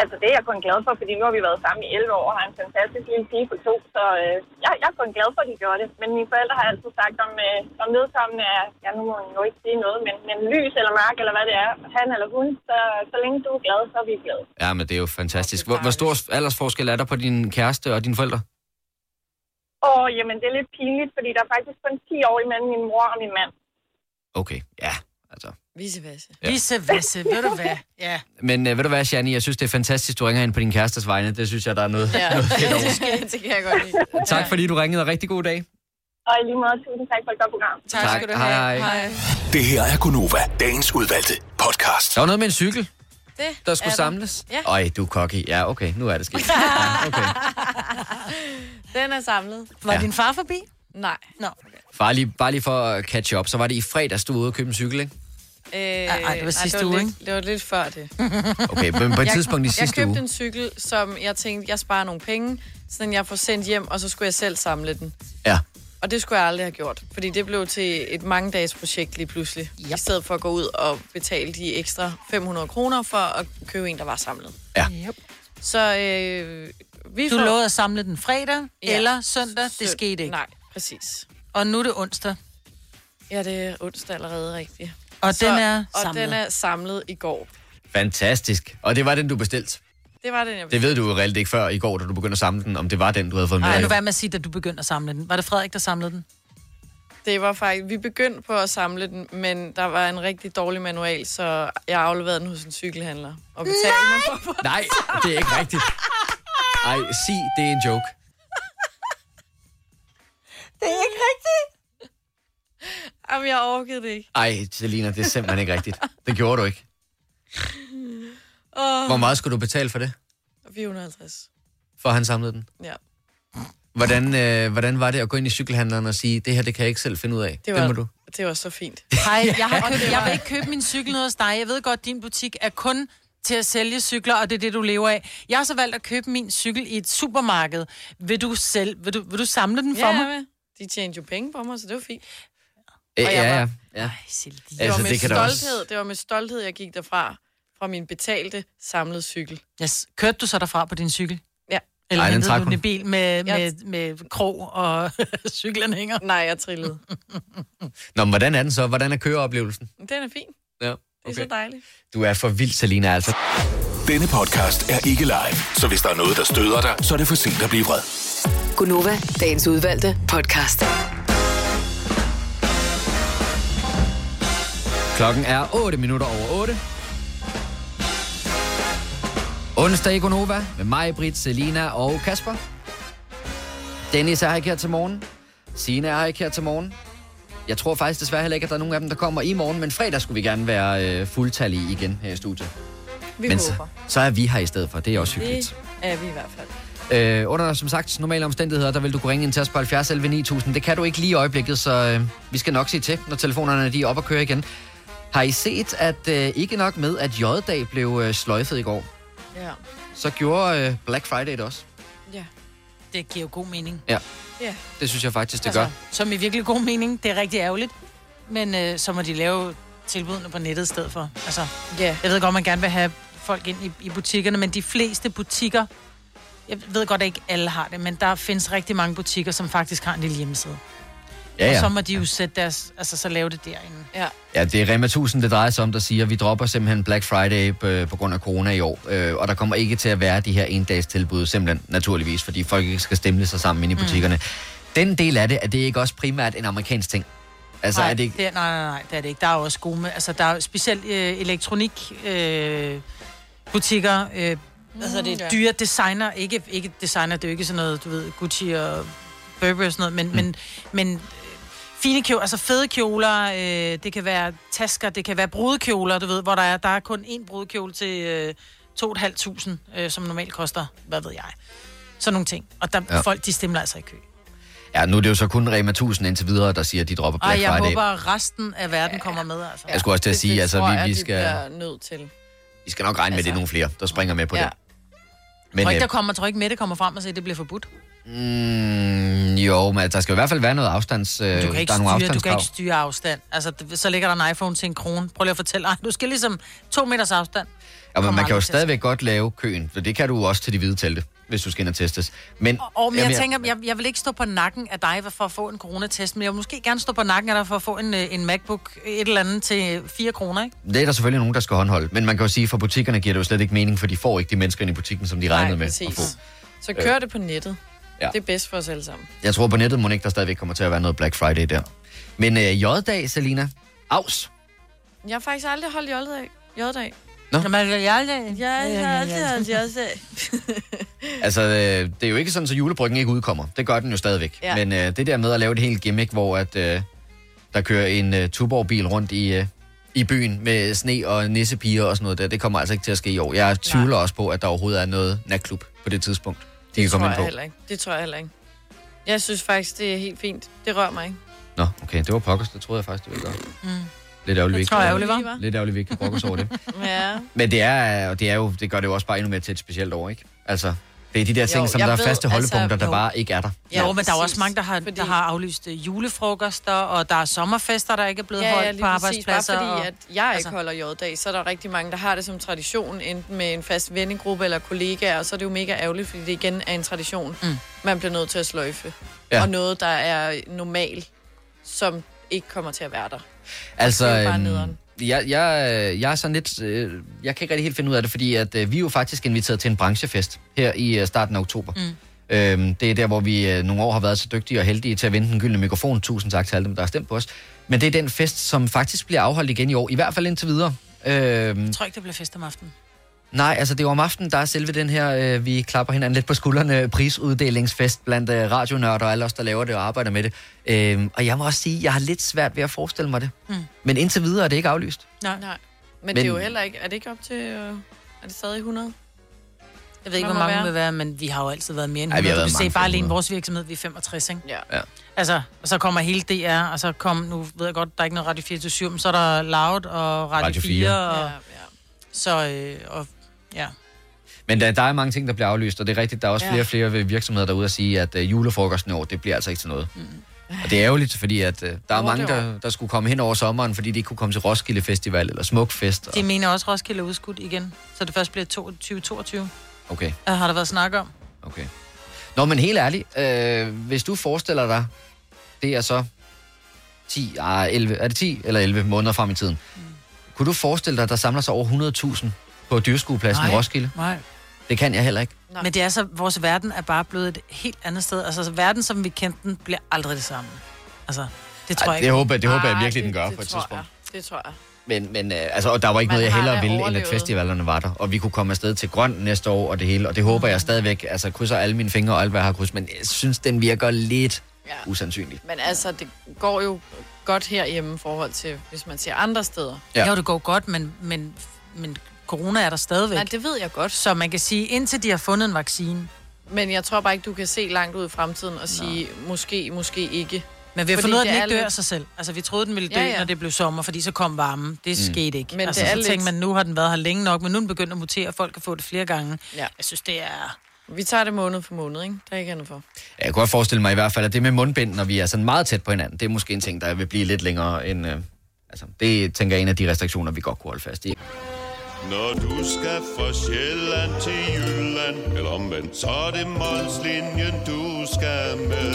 [SPEAKER 17] Altså, det er jeg kun glad for, fordi nu har vi været sammen i 11 år og har en fantastisk lille pige på to, så øh, jeg, jeg er kun glad for, at de gjorde det. Men mine forældre har altid sagt, om, øh, om vedkommende er, ja, nu må jeg jo ikke sige noget, men, men lys eller mørk, eller hvad det er, han eller hun, så, så længe du er glad, så er vi glade.
[SPEAKER 1] Ja, men det er jo fantastisk. Hvor, hvor stor aldersforskel er der på din kæreste og dine forældre?
[SPEAKER 17] Og jamen, det er lidt pinligt, fordi der er faktisk kun 10 år imellem min mor og min mand.
[SPEAKER 1] Okay, ja, altså.
[SPEAKER 2] Vice versa.
[SPEAKER 1] Ja.
[SPEAKER 3] Visse vasse, ved du hvad? Ja.
[SPEAKER 1] Men øh, ved du hvad, Shani, jeg synes, det er fantastisk, du ringer ind på din kærestes vegne. Det synes jeg, der er noget,
[SPEAKER 2] Ja,
[SPEAKER 1] noget fedt over.
[SPEAKER 2] det, skal, det kan jeg godt lide.
[SPEAKER 1] Tak fordi du ringede, og rigtig god dag.
[SPEAKER 17] Og i lige måde, tusind tak for et godt program.
[SPEAKER 1] Tak Tak. skal du have. Hej, hej.
[SPEAKER 4] Det her er Gunova, dagens udvalgte podcast.
[SPEAKER 1] Der var noget med en cykel,
[SPEAKER 2] Det
[SPEAKER 1] der skulle samles.
[SPEAKER 2] Ja.
[SPEAKER 1] Øj, du er cocky. Ja, okay, nu er det sket. Okay.
[SPEAKER 2] Den er samlet.
[SPEAKER 3] Var
[SPEAKER 1] Ja.
[SPEAKER 3] din far forbi?
[SPEAKER 2] Nej.
[SPEAKER 3] Nå.
[SPEAKER 1] Bare lige, bare lige for at catch up, så var det i fredags, du var ude og købe en cykel, ikke?
[SPEAKER 2] Øh,
[SPEAKER 3] ej, det var sidste
[SPEAKER 2] det var
[SPEAKER 3] uge,
[SPEAKER 2] lidt, Det var lidt før det.
[SPEAKER 1] Okay, men på et
[SPEAKER 2] jeg,
[SPEAKER 1] tidspunkt i sidste
[SPEAKER 2] Jeg købte
[SPEAKER 1] uge.
[SPEAKER 2] en cykel, som jeg tænkte, jeg sparer nogle penge, så jeg får sendt hjem, og så skulle jeg selv samle den.
[SPEAKER 1] Ja.
[SPEAKER 2] Og det skulle jeg aldrig have gjort, fordi det blev til et mange dages projekt lige pludselig. Yep. I stedet for at gå ud og betale de ekstra 500 kroner for at købe en, der var samlet.
[SPEAKER 1] Ja.
[SPEAKER 3] Yep.
[SPEAKER 2] Så øh, vi
[SPEAKER 3] Du
[SPEAKER 2] får...
[SPEAKER 3] lovede at samle den fredag
[SPEAKER 2] Ja.
[SPEAKER 3] eller søndag. Det skete ikke.
[SPEAKER 2] Nej, præcis.
[SPEAKER 3] Og nu er det onsdag.
[SPEAKER 2] Ja, det er onsdag allerede rigtigt.
[SPEAKER 3] Og den er
[SPEAKER 2] Og
[SPEAKER 3] samlet.
[SPEAKER 2] den er samlet i går.
[SPEAKER 1] Fantastisk. Og det var den, du bestilte.
[SPEAKER 2] Det var den, jeg
[SPEAKER 1] Det ved du jo reelt ikke før i går, da du begyndte at samle den, om det var den, du havde fået med.
[SPEAKER 3] Ej,
[SPEAKER 1] dig.
[SPEAKER 3] nu hvad med at sige, da du begyndte at samle den. Var det Frederik, der samlede den?
[SPEAKER 2] Det var faktisk... Vi begyndte på at samle den, men der var en rigtig dårlig manual, så jeg afleverede den hos en cykelhandler. Og betalte mig for, for
[SPEAKER 1] Nej, det er ikke rigtigt. Ej, sig, det er en joke.
[SPEAKER 3] Det er ikke rigtigt.
[SPEAKER 2] Jamen, jeg orkede det ikke.
[SPEAKER 1] Ej, Selina, det er simpelthen ikke rigtigt. Det gjorde du ikke.
[SPEAKER 2] Oh,
[SPEAKER 1] Hvor meget skulle du betale for det,
[SPEAKER 2] 450.
[SPEAKER 1] for at han samlede den?
[SPEAKER 2] Ja.
[SPEAKER 1] Hvordan, øh, hvordan var det at gå ind i cykelhandleren og sige, det her, det kan jeg ikke selv finde ud af?
[SPEAKER 2] Det var,
[SPEAKER 1] det må du.
[SPEAKER 2] det var så fint.
[SPEAKER 3] Hej, jeg, har købt, jeg vil ikke købe min cykel nede hos dig. Jeg ved godt, din butik er kun til at sælge cykler, og det er det, du lever af. Jeg har så valgt at købe min cykel i et supermarked. Vil du, selv, vil du, vil du samle den for
[SPEAKER 2] ja,
[SPEAKER 3] mig?
[SPEAKER 2] men De tjente jo penge på mig, så det var fint.
[SPEAKER 1] Øh,
[SPEAKER 2] Og jeg
[SPEAKER 1] ja,
[SPEAKER 2] var-
[SPEAKER 1] ja, ja.
[SPEAKER 2] Det
[SPEAKER 1] Altså,
[SPEAKER 2] var med
[SPEAKER 1] det kan
[SPEAKER 2] stolthed,
[SPEAKER 1] også-
[SPEAKER 2] det var med stolthed, jeg gik derfra. Fra min betalte, samlede cykel.
[SPEAKER 3] Yes. Kørte du så derfra på din cykel?
[SPEAKER 2] Ja.
[SPEAKER 3] Eller
[SPEAKER 1] Ej, den
[SPEAKER 3] hentede du
[SPEAKER 1] hun.
[SPEAKER 3] bil med, med, med krog og cykelanhænger?
[SPEAKER 2] Nej, jeg trillede.
[SPEAKER 1] Nå, men hvordan er den så? Hvordan er køreoplevelsen?
[SPEAKER 2] Den er fin.
[SPEAKER 1] Ja,
[SPEAKER 2] Det er så dejligt.
[SPEAKER 1] Du er for vild, Selina, altså.
[SPEAKER 4] Denne podcast er ikke live, så hvis der er noget, der støder dig, så er det for sent at blive vred.
[SPEAKER 14] Gunova, dagens udvalgte podcast.
[SPEAKER 1] Klokken er 8 minutter over 8. Onsdag i Gonova med mig, Britt, Selina og Kasper. Dennis er ikke her til morgen. Signe er ikke her til morgen. Jeg tror faktisk desværre heller ikke, at der er nogen af dem, der kommer i morgen, men fredag skulle vi gerne være øh, fuldtallige igen her i studiet.
[SPEAKER 2] Vi
[SPEAKER 1] men så,
[SPEAKER 2] håber.
[SPEAKER 1] så er vi her i stedet for. Det er også hyggeligt.
[SPEAKER 2] Det er vi i hvert fald.
[SPEAKER 1] Øh, under, som sagt, normale omstændigheder, der vil du kunne ringe ind til os på 70 11 9000. Det kan du ikke lige i øjeblikket, så øh, vi skal nok sige til, når telefonerne de er op og køre igen. Har I set, at øh, ikke nok med, at J-dag blev øh, sløjfet i går,
[SPEAKER 2] Ja.
[SPEAKER 1] så gjorde øh, Black Friday det også.
[SPEAKER 2] Ja.
[SPEAKER 3] Det giver jo god mening.
[SPEAKER 1] Ja,
[SPEAKER 3] Ja.
[SPEAKER 1] det synes jeg faktisk, det
[SPEAKER 3] altså,
[SPEAKER 1] gør.
[SPEAKER 3] Som i virkelig god mening. Det er rigtig ærgerligt. Men øh, så må de lave tilbudene på nettet i stedet for. Altså,
[SPEAKER 2] ja.
[SPEAKER 3] Jeg ved godt, man gerne vil have folk ind i, i butikkerne, men de fleste butikker, jeg ved godt, at ikke alle har det, men der findes rigtig mange butikker, som faktisk har en lille hjemmeside.
[SPEAKER 1] Ja,
[SPEAKER 3] Og så
[SPEAKER 1] ja.
[SPEAKER 3] må de jo sætte deres, altså så lave det derinde.
[SPEAKER 2] Ja.
[SPEAKER 1] Ja, det er Rema 1000, det drejer sig om, der siger, at vi dropper simpelthen Black Friday på, på grund af corona i år. Øh, og der kommer ikke til at være de her en-dags tilbud, simpelthen naturligvis, fordi folk ikke skal stemle sig sammen inde i
[SPEAKER 3] Mm.
[SPEAKER 1] butikkerne. Den del af det, er det ikke også primært en amerikansk ting? Altså,
[SPEAKER 3] nej,
[SPEAKER 1] er det ikke...
[SPEAKER 3] det er, nej, nej, nej, det er det ikke. Der er også gode med, altså der er specielt øh, elektronik øh, butikker, øh, hedder det,
[SPEAKER 2] ja.
[SPEAKER 3] dyre designer, ikke, ikke designer, det er jo ikke sådan noget, du ved, Gucci og Burberry og sådan noget, men, mm. men, men øh, fine kjoler, altså fede kjoler, øh, det kan være tasker, det kan være brudekjoler, du ved, hvor der er, der er kun én brudekjole til øh, 2.500, øh, som normalt koster, hvad ved jeg. Sådan nogle ting. Og der,
[SPEAKER 1] Ja.
[SPEAKER 3] ja. folk, de stemmer altså i kø.
[SPEAKER 1] Ja, nu er det jo så kun Rema 1000 indtil videre, der siger, at de dropper Black
[SPEAKER 3] Og jeg
[SPEAKER 1] Friday.
[SPEAKER 3] håber, at resten af verden kommer med, altså.
[SPEAKER 1] Jeg skulle også til at sige, altså,
[SPEAKER 2] tror
[SPEAKER 1] vi,
[SPEAKER 2] jeg,
[SPEAKER 1] vi skal,
[SPEAKER 2] bliver nødt til.
[SPEAKER 1] vi skal nok regne med, at det er nogle flere, der springer med på
[SPEAKER 2] Ja.
[SPEAKER 1] det.
[SPEAKER 3] Men,
[SPEAKER 1] Men,
[SPEAKER 3] tror ikke,
[SPEAKER 1] øh,
[SPEAKER 3] der kommer, tror ikke, Mette kommer frem og siger, at det bliver forbudt.
[SPEAKER 1] Mm, jo, men der skal i hvert fald være noget afstands... Øh,
[SPEAKER 3] Du kan, ikke
[SPEAKER 1] der er nogle
[SPEAKER 3] styre, du kan ikke styre afstand. Altså, det- så ligger der en iPhone til en krone. Prøv lige at fortælle. Ej, du skal ligesom to meters afstand.
[SPEAKER 1] Ja, men man kan jo stadigvæk godt lave køen, for det kan du også til de hvide telte, hvis du skal ind og testes. Men,
[SPEAKER 3] Og men jeg
[SPEAKER 1] jamen,
[SPEAKER 3] tænker, jeg, jeg vil ikke stå på nakken af dig for at få en coronatest, men jeg vil måske gerne stå på nakken af dig for at få en, øh, en MacBook, et eller andet til 4 kroner, ikke?
[SPEAKER 1] Det er der selvfølgelig nogen, der skal håndholde. Men man kan jo sige, at for butikkerne giver det jo slet ikke mening, for de får ikke de mennesker ind i butikken, som de regnede med at få.
[SPEAKER 2] Så kør det på nettet.
[SPEAKER 1] Ja.
[SPEAKER 2] Det er bedst for os alle sammen.
[SPEAKER 1] Jeg tror på nettet må ikke, der stadigvæk kommer til at være noget Black Friday der. Men øh, J-dag, Selina. Aus.
[SPEAKER 2] Jeg har faktisk aldrig holdt jolledag. Jolledag.
[SPEAKER 1] Nå.
[SPEAKER 3] Jamen, jeg, jeg,
[SPEAKER 2] Ja, jeg har aldrig holdt jolledag.
[SPEAKER 1] Altså, øh, det er jo ikke sådan, så julebryggen ikke udkommer. Det gør den jo stadigvæk.
[SPEAKER 2] Ja.
[SPEAKER 1] Men øh, det der med at lave et helt gimmick, hvor at, øh, der kører en øh, Tuborg-bil rundt i, øh, i byen med sne og nissepiger og sådan noget der, det kommer altså ikke til at ske i år. Jeg tvivler også på, at der overhovedet er noget natklub på det tidspunkt, de
[SPEAKER 2] Det
[SPEAKER 1] kan
[SPEAKER 2] tror
[SPEAKER 1] komme
[SPEAKER 2] jeg
[SPEAKER 1] ind på.
[SPEAKER 2] heller ikke. Det tror jeg heller ikke. Jeg synes faktisk, det er helt fint. Det rører mig ikke.
[SPEAKER 1] Nå, okay, det var pokkers. Det troede jeg faktisk, det ville gøre.
[SPEAKER 2] Mm.
[SPEAKER 1] Lidt ærgerligt, vi
[SPEAKER 2] Det
[SPEAKER 1] ikke
[SPEAKER 2] tror jeg var.
[SPEAKER 1] Lidt ærgerligt, vi ikke kan brokke os over det.
[SPEAKER 2] Ja.
[SPEAKER 1] Men det er, og det er jo, det gør det jo også bare endnu mere til et specielt år, ikke? Altså, det er de der ting,
[SPEAKER 3] Jo,
[SPEAKER 1] som der er
[SPEAKER 3] ved,
[SPEAKER 1] faste holdepunkter,
[SPEAKER 3] altså,
[SPEAKER 1] der
[SPEAKER 3] jo.
[SPEAKER 1] bare ikke er der.
[SPEAKER 3] Ja, jo, men der er også mange, der har, fordi... der har aflyst øh, julefrokoster, og der er sommerfester, der ikke er blevet
[SPEAKER 2] Ja, ja,
[SPEAKER 3] holdt
[SPEAKER 2] lige
[SPEAKER 3] på
[SPEAKER 2] præcis.
[SPEAKER 3] arbejdspladser.
[SPEAKER 2] Bare fordi,
[SPEAKER 3] og...
[SPEAKER 2] at jeg ikke
[SPEAKER 3] altså-
[SPEAKER 2] holder J-dag, så er der rigtig mange, der har det som tradition, enten med en fast vennegruppe eller kollegaer, og så er det jo mega ærgerligt, fordi det igen er en tradition, mm. man bliver nødt til at sløjfe.
[SPEAKER 1] Ja.
[SPEAKER 2] Ja. Og noget, der er normal, som ikke kommer til at være der.
[SPEAKER 1] Altså,
[SPEAKER 2] det er jo bare
[SPEAKER 1] øhm,
[SPEAKER 2] nederen.
[SPEAKER 1] Jeg, jeg, jeg er sådan lidt... Øh, jeg kan ikke rigtig helt finde ud af det, fordi at, øh, vi er jo faktisk inviteret til en branchefest her i øh, starten af oktober.
[SPEAKER 3] Mm.
[SPEAKER 1] Øhm, det er der, hvor vi øh, nogle år har været så dygtige og heldige til at vinde den gyldne mikrofon. Tusind tak til alle dem, der har stemt på os. Men det er den fest, som faktisk bliver afholdt igen i år, i hvert fald indtil videre. Øhm,
[SPEAKER 3] Jeg tror ikke, det bliver fest om aftenen.
[SPEAKER 1] Nej, altså det er jo om aftenen, der er selve den her, øh, vi klapper hinanden lidt på skuldrene, prisuddelingsfest blandt øh, radionørder og alle os, der laver det og arbejder med det. Øh, og jeg må også sige, jeg har lidt svært ved at forestille mig det.
[SPEAKER 2] Mm.
[SPEAKER 1] Men indtil videre er det ikke aflyst.
[SPEAKER 2] Nej. Nej. Men, Men det er jo heller ikke... Er det ikke op til... Øh, er det stadig 100?
[SPEAKER 3] Jeg ved ikke, hvor mange
[SPEAKER 2] være?
[SPEAKER 3] vil være, men vi har jo altid været mere end
[SPEAKER 1] Ej, vi har
[SPEAKER 3] 100.
[SPEAKER 1] været
[SPEAKER 3] du kan se
[SPEAKER 1] mange
[SPEAKER 3] bare alene vores virksomhed, vi er 65, ikke?
[SPEAKER 2] Ja.
[SPEAKER 1] Ja.
[SPEAKER 3] Altså, og så kommer hele DR, og så kom, nu ved jeg godt, der er ikke noget Radio 24 men så er der Loud og Radio,
[SPEAKER 1] Radio
[SPEAKER 3] 4.
[SPEAKER 1] 4.
[SPEAKER 3] Og,
[SPEAKER 2] Ja, ja.
[SPEAKER 3] Så, øh, og, ja.
[SPEAKER 1] Men der, der er mange ting, der bliver aflyst, og det er rigtigt, der er også
[SPEAKER 3] Ja.
[SPEAKER 1] flere og flere virksomheder derude at sige, at øh, julefrokosten i år, det bliver altså ikke til noget. Mm. Og det er ærgerligt, fordi at, øh, der er mange, der, der skulle komme hen over sommeren, fordi de ikke kunne komme til Roskilde Festival eller Smukfest. Og,
[SPEAKER 3] De mener også, Roskilde er udskudt igen, så det først bliver 2022.
[SPEAKER 1] okay.
[SPEAKER 3] Har der været snak om?
[SPEAKER 1] Okay. Nå, men helt ærligt, øh, hvis du forestiller dig, det er så 10, ah, 11, er det 10 eller 11 måneder frem i tiden. Mm. Kunne du forestille dig, at der samler sig over 100.000 på dyrskuepladsen i. Roskilde?
[SPEAKER 3] Nej.
[SPEAKER 1] Det kan jeg heller ikke.
[SPEAKER 3] Nej. Men det er så, vores verden er bare blevet et helt andet sted. Altså, verden, som vi kendte den, bliver aldrig det samme. Altså, det tror
[SPEAKER 1] Ej,
[SPEAKER 3] jeg ikke.
[SPEAKER 1] det håber- det håber jeg
[SPEAKER 2] Ej,
[SPEAKER 1] virkelig, den gør
[SPEAKER 2] det
[SPEAKER 1] på et
[SPEAKER 2] tror
[SPEAKER 1] tidspunkt.
[SPEAKER 2] Jeg. Det tror jeg.
[SPEAKER 1] Men, men øh, altså, og der var ikke
[SPEAKER 2] Man
[SPEAKER 1] noget, jeg hellere ville, end at
[SPEAKER 2] overlevet.
[SPEAKER 1] festivalerne var der. Og vi kunne komme afsted til Grøn næste år og det hele. Og det håber jeg stadigvæk. Altså, krydser alle mine fingre og alt, hvad jeg har krydset. Men jeg synes, den virker lidt ja. usandsynligt.
[SPEAKER 2] Men altså, det går jo godt herhjemme i forhold til, hvis man ser andre steder.
[SPEAKER 3] Ja. Jo, det går godt, men, men, men corona er der stadigvæk.
[SPEAKER 2] Nej, det ved jeg godt.
[SPEAKER 3] Så man kan sige, indtil de har fundet en vaccine.
[SPEAKER 2] Men jeg tror bare ikke, du kan se langt ud i fremtiden og sige, måske, måske ikke.
[SPEAKER 3] Men vi har fundet ud af, at
[SPEAKER 2] det
[SPEAKER 3] den ikke dør
[SPEAKER 2] lidt-
[SPEAKER 3] sig selv. Altså, vi troede, den ville dø,
[SPEAKER 2] Ja,
[SPEAKER 3] ja, når det blev sommer, fordi så kom varmen. Det
[SPEAKER 1] Mm.
[SPEAKER 3] skete ikke.
[SPEAKER 2] Men
[SPEAKER 3] altså,
[SPEAKER 2] det er
[SPEAKER 3] så
[SPEAKER 2] lidt-
[SPEAKER 3] tænker man, nu har den været her længe nok, men nu er den begyndt at mutere, og folk kan få det flere gange.
[SPEAKER 2] Ja.
[SPEAKER 3] Jeg synes, det er...
[SPEAKER 2] Vi tager det måned for måned, ikke? Der er ikke andet for.
[SPEAKER 1] Jeg kunne godt forestille mig i hvert fald, at det med mundbind, når vi er sådan meget tæt på hinanden, det er måske en ting, der vil blive lidt længere end... Øh, altså, det tænker jeg er en af de restriktioner, vi godt kunne holde fast i.
[SPEAKER 13] Når du skal fra Sjælland til Jylland Eller omvendt, så er det Molslinjen, du skal med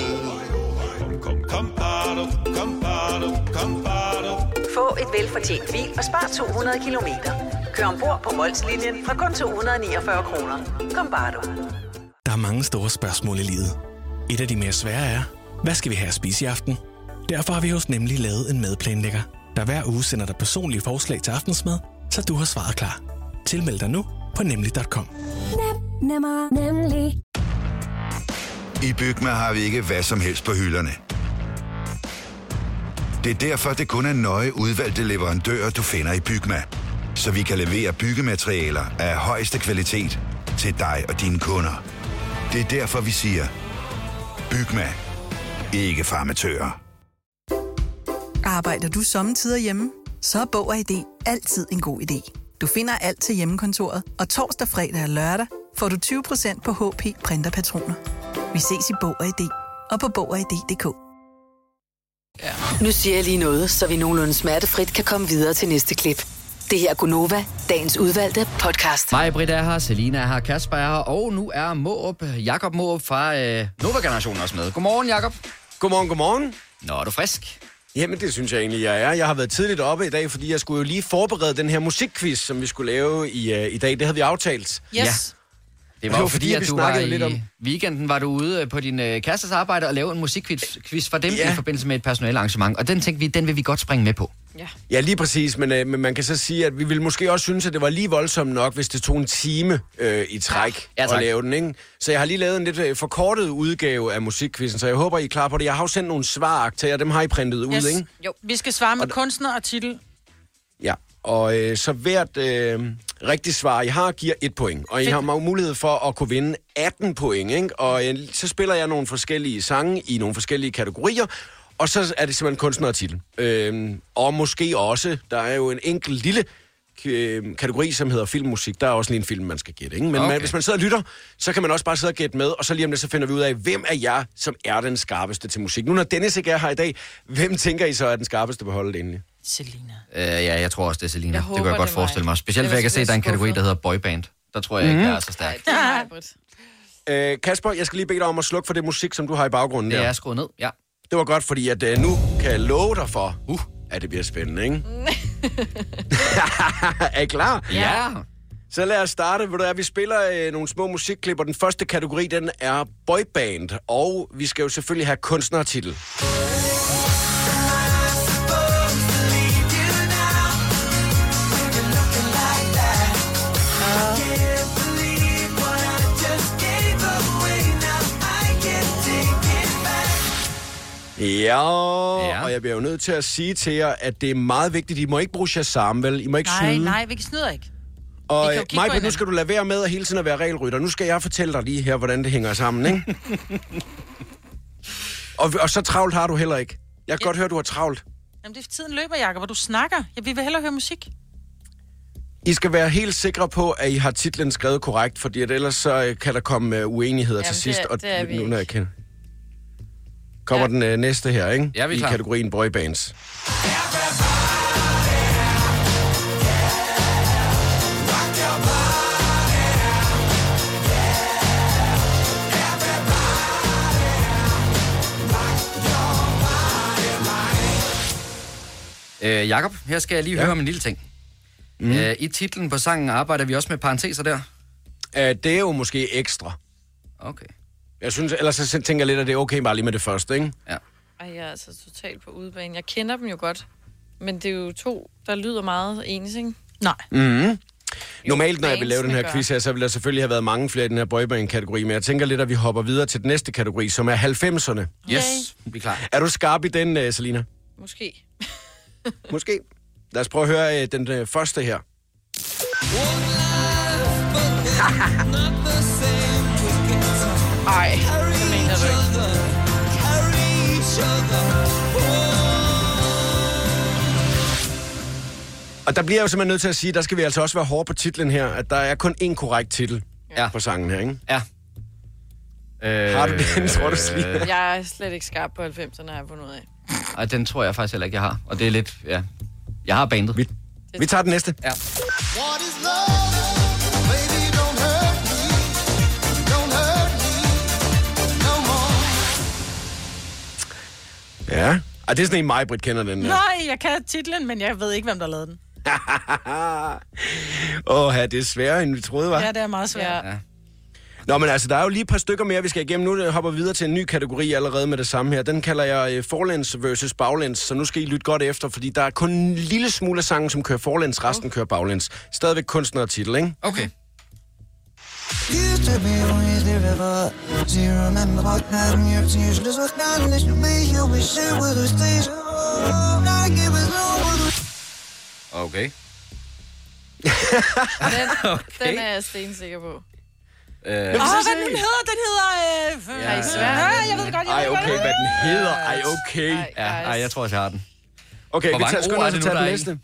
[SPEAKER 13] Kom, kom, kom, bado, kom, bado, kom, bado.
[SPEAKER 14] Få et velfortjent bil og spar 200 kilometer. Kør ombord på Molslinjen fra kun 249 kroner. Kom bare du.
[SPEAKER 5] Der er mange store spørgsmål i livet. Et af de mere svære er, hvad skal vi have at spise i aften? Derfor har vi hos Nemlig lavet en madplanlægger, der hver uge sender dig personlige forslag til aftensmad, så du har svaret klar. Tilmeld dig nu på nemlig.com.
[SPEAKER 6] Nem, nemmer, nemlig.
[SPEAKER 9] I Bygma har vi ikke hvad som helst på hylderne. Det er derfor, det kun er nøje udvalgte leverandører, du finder i Bygma. Så vi kan levere byggematerialer af højeste kvalitet til dig og dine kunder. Det er derfor, vi siger, Bygma. Ikke farmatører.
[SPEAKER 8] Arbejder du sommetider hjemme? Så er Bog og ID altid en god idé. Du finder alt til hjemmekontoret, og torsdag, fredag og lørdag får du 20% på HP Printerpatroner. Vi ses i Bog og ID og på Bog og ID.dk.
[SPEAKER 18] Nu siger jeg lige noget, så vi nogenlunde smertefrit kan komme videre til næste klip. Det her er Gunova, dagens udvalgte podcast.
[SPEAKER 1] Mig, Britt er her, Selina er her, Kasper er her, og nu er Måb, Jakob Måb fra øh, Nova-generationen også med. Godmorgen, Jakob.
[SPEAKER 19] Godmorgen, godmorgen.
[SPEAKER 1] Nå, er du frisk?
[SPEAKER 19] Jamen, det synes jeg egentlig, jeg er. Jeg har været tidligt oppe i dag, fordi jeg skulle jo lige forberede den her musikquiz, som vi skulle lave i, uh, i dag. Det havde vi aftalt.
[SPEAKER 1] Yes. Det var
[SPEAKER 19] Det var
[SPEAKER 1] fordi, at du var i
[SPEAKER 19] lidt om-
[SPEAKER 1] weekenden, var du ude øh, på din øh, kærestes arbejde og lave en musikquiz quiz for dem
[SPEAKER 19] Ja.
[SPEAKER 1] i forbindelse med et personale arrangement. Og den tænkte vi, den vil vi godt springe med på.
[SPEAKER 19] Ja, lige præcis, men, øh, men man kan så sige, at vi ville måske også synes, at det var lige voldsomt nok, hvis det tog en time øh, i træk
[SPEAKER 1] Ja,
[SPEAKER 19] at
[SPEAKER 1] tak.
[SPEAKER 19] lave den, ikke? Så jeg har lige lavet en lidt øh, forkortet udgave af musikquizzen, så jeg håber, I er klar på det. Jeg har jo sendt nogle svar til jer, dem har I printet ud, ikke?
[SPEAKER 3] Jo. Vi skal svare med
[SPEAKER 19] Og
[SPEAKER 3] kunstner og titel.
[SPEAKER 19] Ja, og øh, så hvert øh, rigtigt svar, I har, giver et point. Og I
[SPEAKER 3] Fedt.
[SPEAKER 19] har ma- mulighed for at kunne vinde 18 point, ikke? Og øh, så spiller jeg nogle forskellige sange i nogle forskellige kategorier, og så er det simpelthen kunstner og titel. Øh, og måske også, der er jo en enkelt lille øh, kategori, som hedder filmmusik. Der er også lige en film, man skal gætte, ikke? Men
[SPEAKER 1] Okay.
[SPEAKER 19] man, hvis man sidder og lytter, så kan man også bare sidde og gætte med, og så lige om det, så finder vi ud af, hvem er jeg, som er den skarpeste til musik. Nu når Dennis ikke er her i dag, hvem tænker I så er den skarpeste på holdet egentlig?
[SPEAKER 3] Selina.
[SPEAKER 1] Øh, ja, jeg tror også, det er Selina. Det
[SPEAKER 2] håber,
[SPEAKER 1] kan jeg godt
[SPEAKER 2] det
[SPEAKER 1] forestille mig. Specielt, fordi jeg kan se, at der er en kategori, der hedder boyband. Der tror jeg ikke,
[SPEAKER 19] Mhm.
[SPEAKER 1] jeg er så stærk.
[SPEAKER 2] Det er.
[SPEAKER 19] Øh, Kasper, jeg skal lige bede dig om at slukke for det musik, som du har i baggrunden
[SPEAKER 1] Det
[SPEAKER 19] der.
[SPEAKER 1] er skruet ned, ja.
[SPEAKER 19] Det var godt, fordi at, uh, nu kan jeg love dig for, uh, at det bliver spændende, ikke? er I klar?
[SPEAKER 1] Ja.
[SPEAKER 19] Så lad os starte. Ved du, hvad, vi spiller øh, nogle små musikklip, og den første kategori, den er boyband. Og vi skal jo selvfølgelig have kunstnertitel. Ja, ja, og jeg bliver jo nødt til at sige til jer, at det er meget vigtigt. I må ikke bruge Shazam, vel? I må ikke
[SPEAKER 3] Nej,
[SPEAKER 19] snyde.
[SPEAKER 3] nej, vi snyder ikke.
[SPEAKER 19] Og Majbert, nu skal du lade være med at hele tiden at være regelrytter. Nu skal jeg fortælle dig lige her, hvordan det hænger sammen, ikke? og, og så travlt har du heller ikke. Jeg kan godt høre, du har travlt.
[SPEAKER 3] Jamen, det er tiden løber, Jacob, og du snakker. Ja, vi vil hellere høre musik.
[SPEAKER 19] I skal være helt sikre på, at I har titlen skrevet korrekt, fordi at ellers så øh, kan der komme uh, uenigheder
[SPEAKER 2] Jamen,
[SPEAKER 19] til sidst.
[SPEAKER 2] det er- det er vi
[SPEAKER 19] nu, når jeg kender kommer ja. den øh, næste her, ikke?
[SPEAKER 1] Ja, vi er
[SPEAKER 19] I
[SPEAKER 1] klar.
[SPEAKER 19] kategorien boybands.
[SPEAKER 1] Øh, Jakob, her skal jeg lige ja. høre om en lille ting. Mm. Øh, I titlen på sangen arbejder vi også med parenteser der.
[SPEAKER 19] Øh, det er jo måske ekstra.
[SPEAKER 1] Okay.
[SPEAKER 19] Jeg synes, ellers så tænker jeg lidt, at det er okay bare lige med det første, ikke?
[SPEAKER 1] Ja.
[SPEAKER 2] Ej, jeg er altså totalt på udebane. Jeg kender dem jo godt. Men det er jo to, der lyder meget ens, ikke?
[SPEAKER 3] Nej.
[SPEAKER 19] Mm-hmm. Normalt, når jeg vil lave den her quiz her, så vil der selvfølgelig have været mange flere i den her boyband-kategori, men jeg tænker lidt, at vi hopper videre til den næste kategori, som er 90'erne.
[SPEAKER 1] Yes, vi er klar.
[SPEAKER 19] Er du skarp i den, uh, Selina?
[SPEAKER 2] Måske.
[SPEAKER 19] Måske. Lad os prøve at høre uh, den uh, første her.
[SPEAKER 2] Ej, det mener du ikke.
[SPEAKER 19] Og der bliver jeg jo simpelthen nødt til at sige, der skal vi altså også være hårde på titlen her, at der er kun én korrekt titel
[SPEAKER 1] ja.
[SPEAKER 19] på sangen her, ikke?
[SPEAKER 1] Ja. Øh,
[SPEAKER 19] Har du den, tror du, Selina?
[SPEAKER 2] Jeg er slet ikke skarp på 90'erne, har jeg fundet ud af.
[SPEAKER 1] Ej, den tror jeg faktisk heller ikke, jeg har. Og det er lidt, ja. Jeg har bandet.
[SPEAKER 19] Vi, vi tager den næste.
[SPEAKER 1] Ja.
[SPEAKER 19] Ja. Og det er sådan en, mig, Britt kender den der.
[SPEAKER 3] Nej, jeg kan titlen, men jeg ved ikke, hvem der lavede den.
[SPEAKER 19] Åh, ja, det er sværere, end vi troede, var.
[SPEAKER 3] Ja, det er meget svært.
[SPEAKER 1] Ja.
[SPEAKER 19] Nå, men altså, der er jo lige et par stykker mere, vi skal igennem. Nu øh, hopper vi videre til en ny kategori allerede med det samme her. Den kalder jeg uh, forlæns versus baglæns, så nu skal I lytte godt efter, fordi der er kun en lille smule af sangen, som kører forlæns, resten kører baglæns. Stadigvæk kunstner og titel, ikke?
[SPEAKER 1] Okay.
[SPEAKER 20] Used to be the river. Do you remember what happened? Useless with nothing. This should be you. We share with us days. Oh, not give us no.
[SPEAKER 1] Okay.
[SPEAKER 2] Den,
[SPEAKER 1] Okay.
[SPEAKER 2] den er jeg stensikker på.
[SPEAKER 1] Øh,
[SPEAKER 3] Åh, oh, hvad den hedder? Den hedder... Øh,
[SPEAKER 1] Ja?
[SPEAKER 3] Ja, jeg ved det godt, jeg
[SPEAKER 19] Ej,
[SPEAKER 3] ved det
[SPEAKER 19] okay, hvad den hedder. Ej, okay.
[SPEAKER 1] ja, ej, jeg tror jeg har den.
[SPEAKER 19] Okay,
[SPEAKER 1] Hvor
[SPEAKER 19] vi tager, skynder
[SPEAKER 1] er
[SPEAKER 19] os at tage den næste.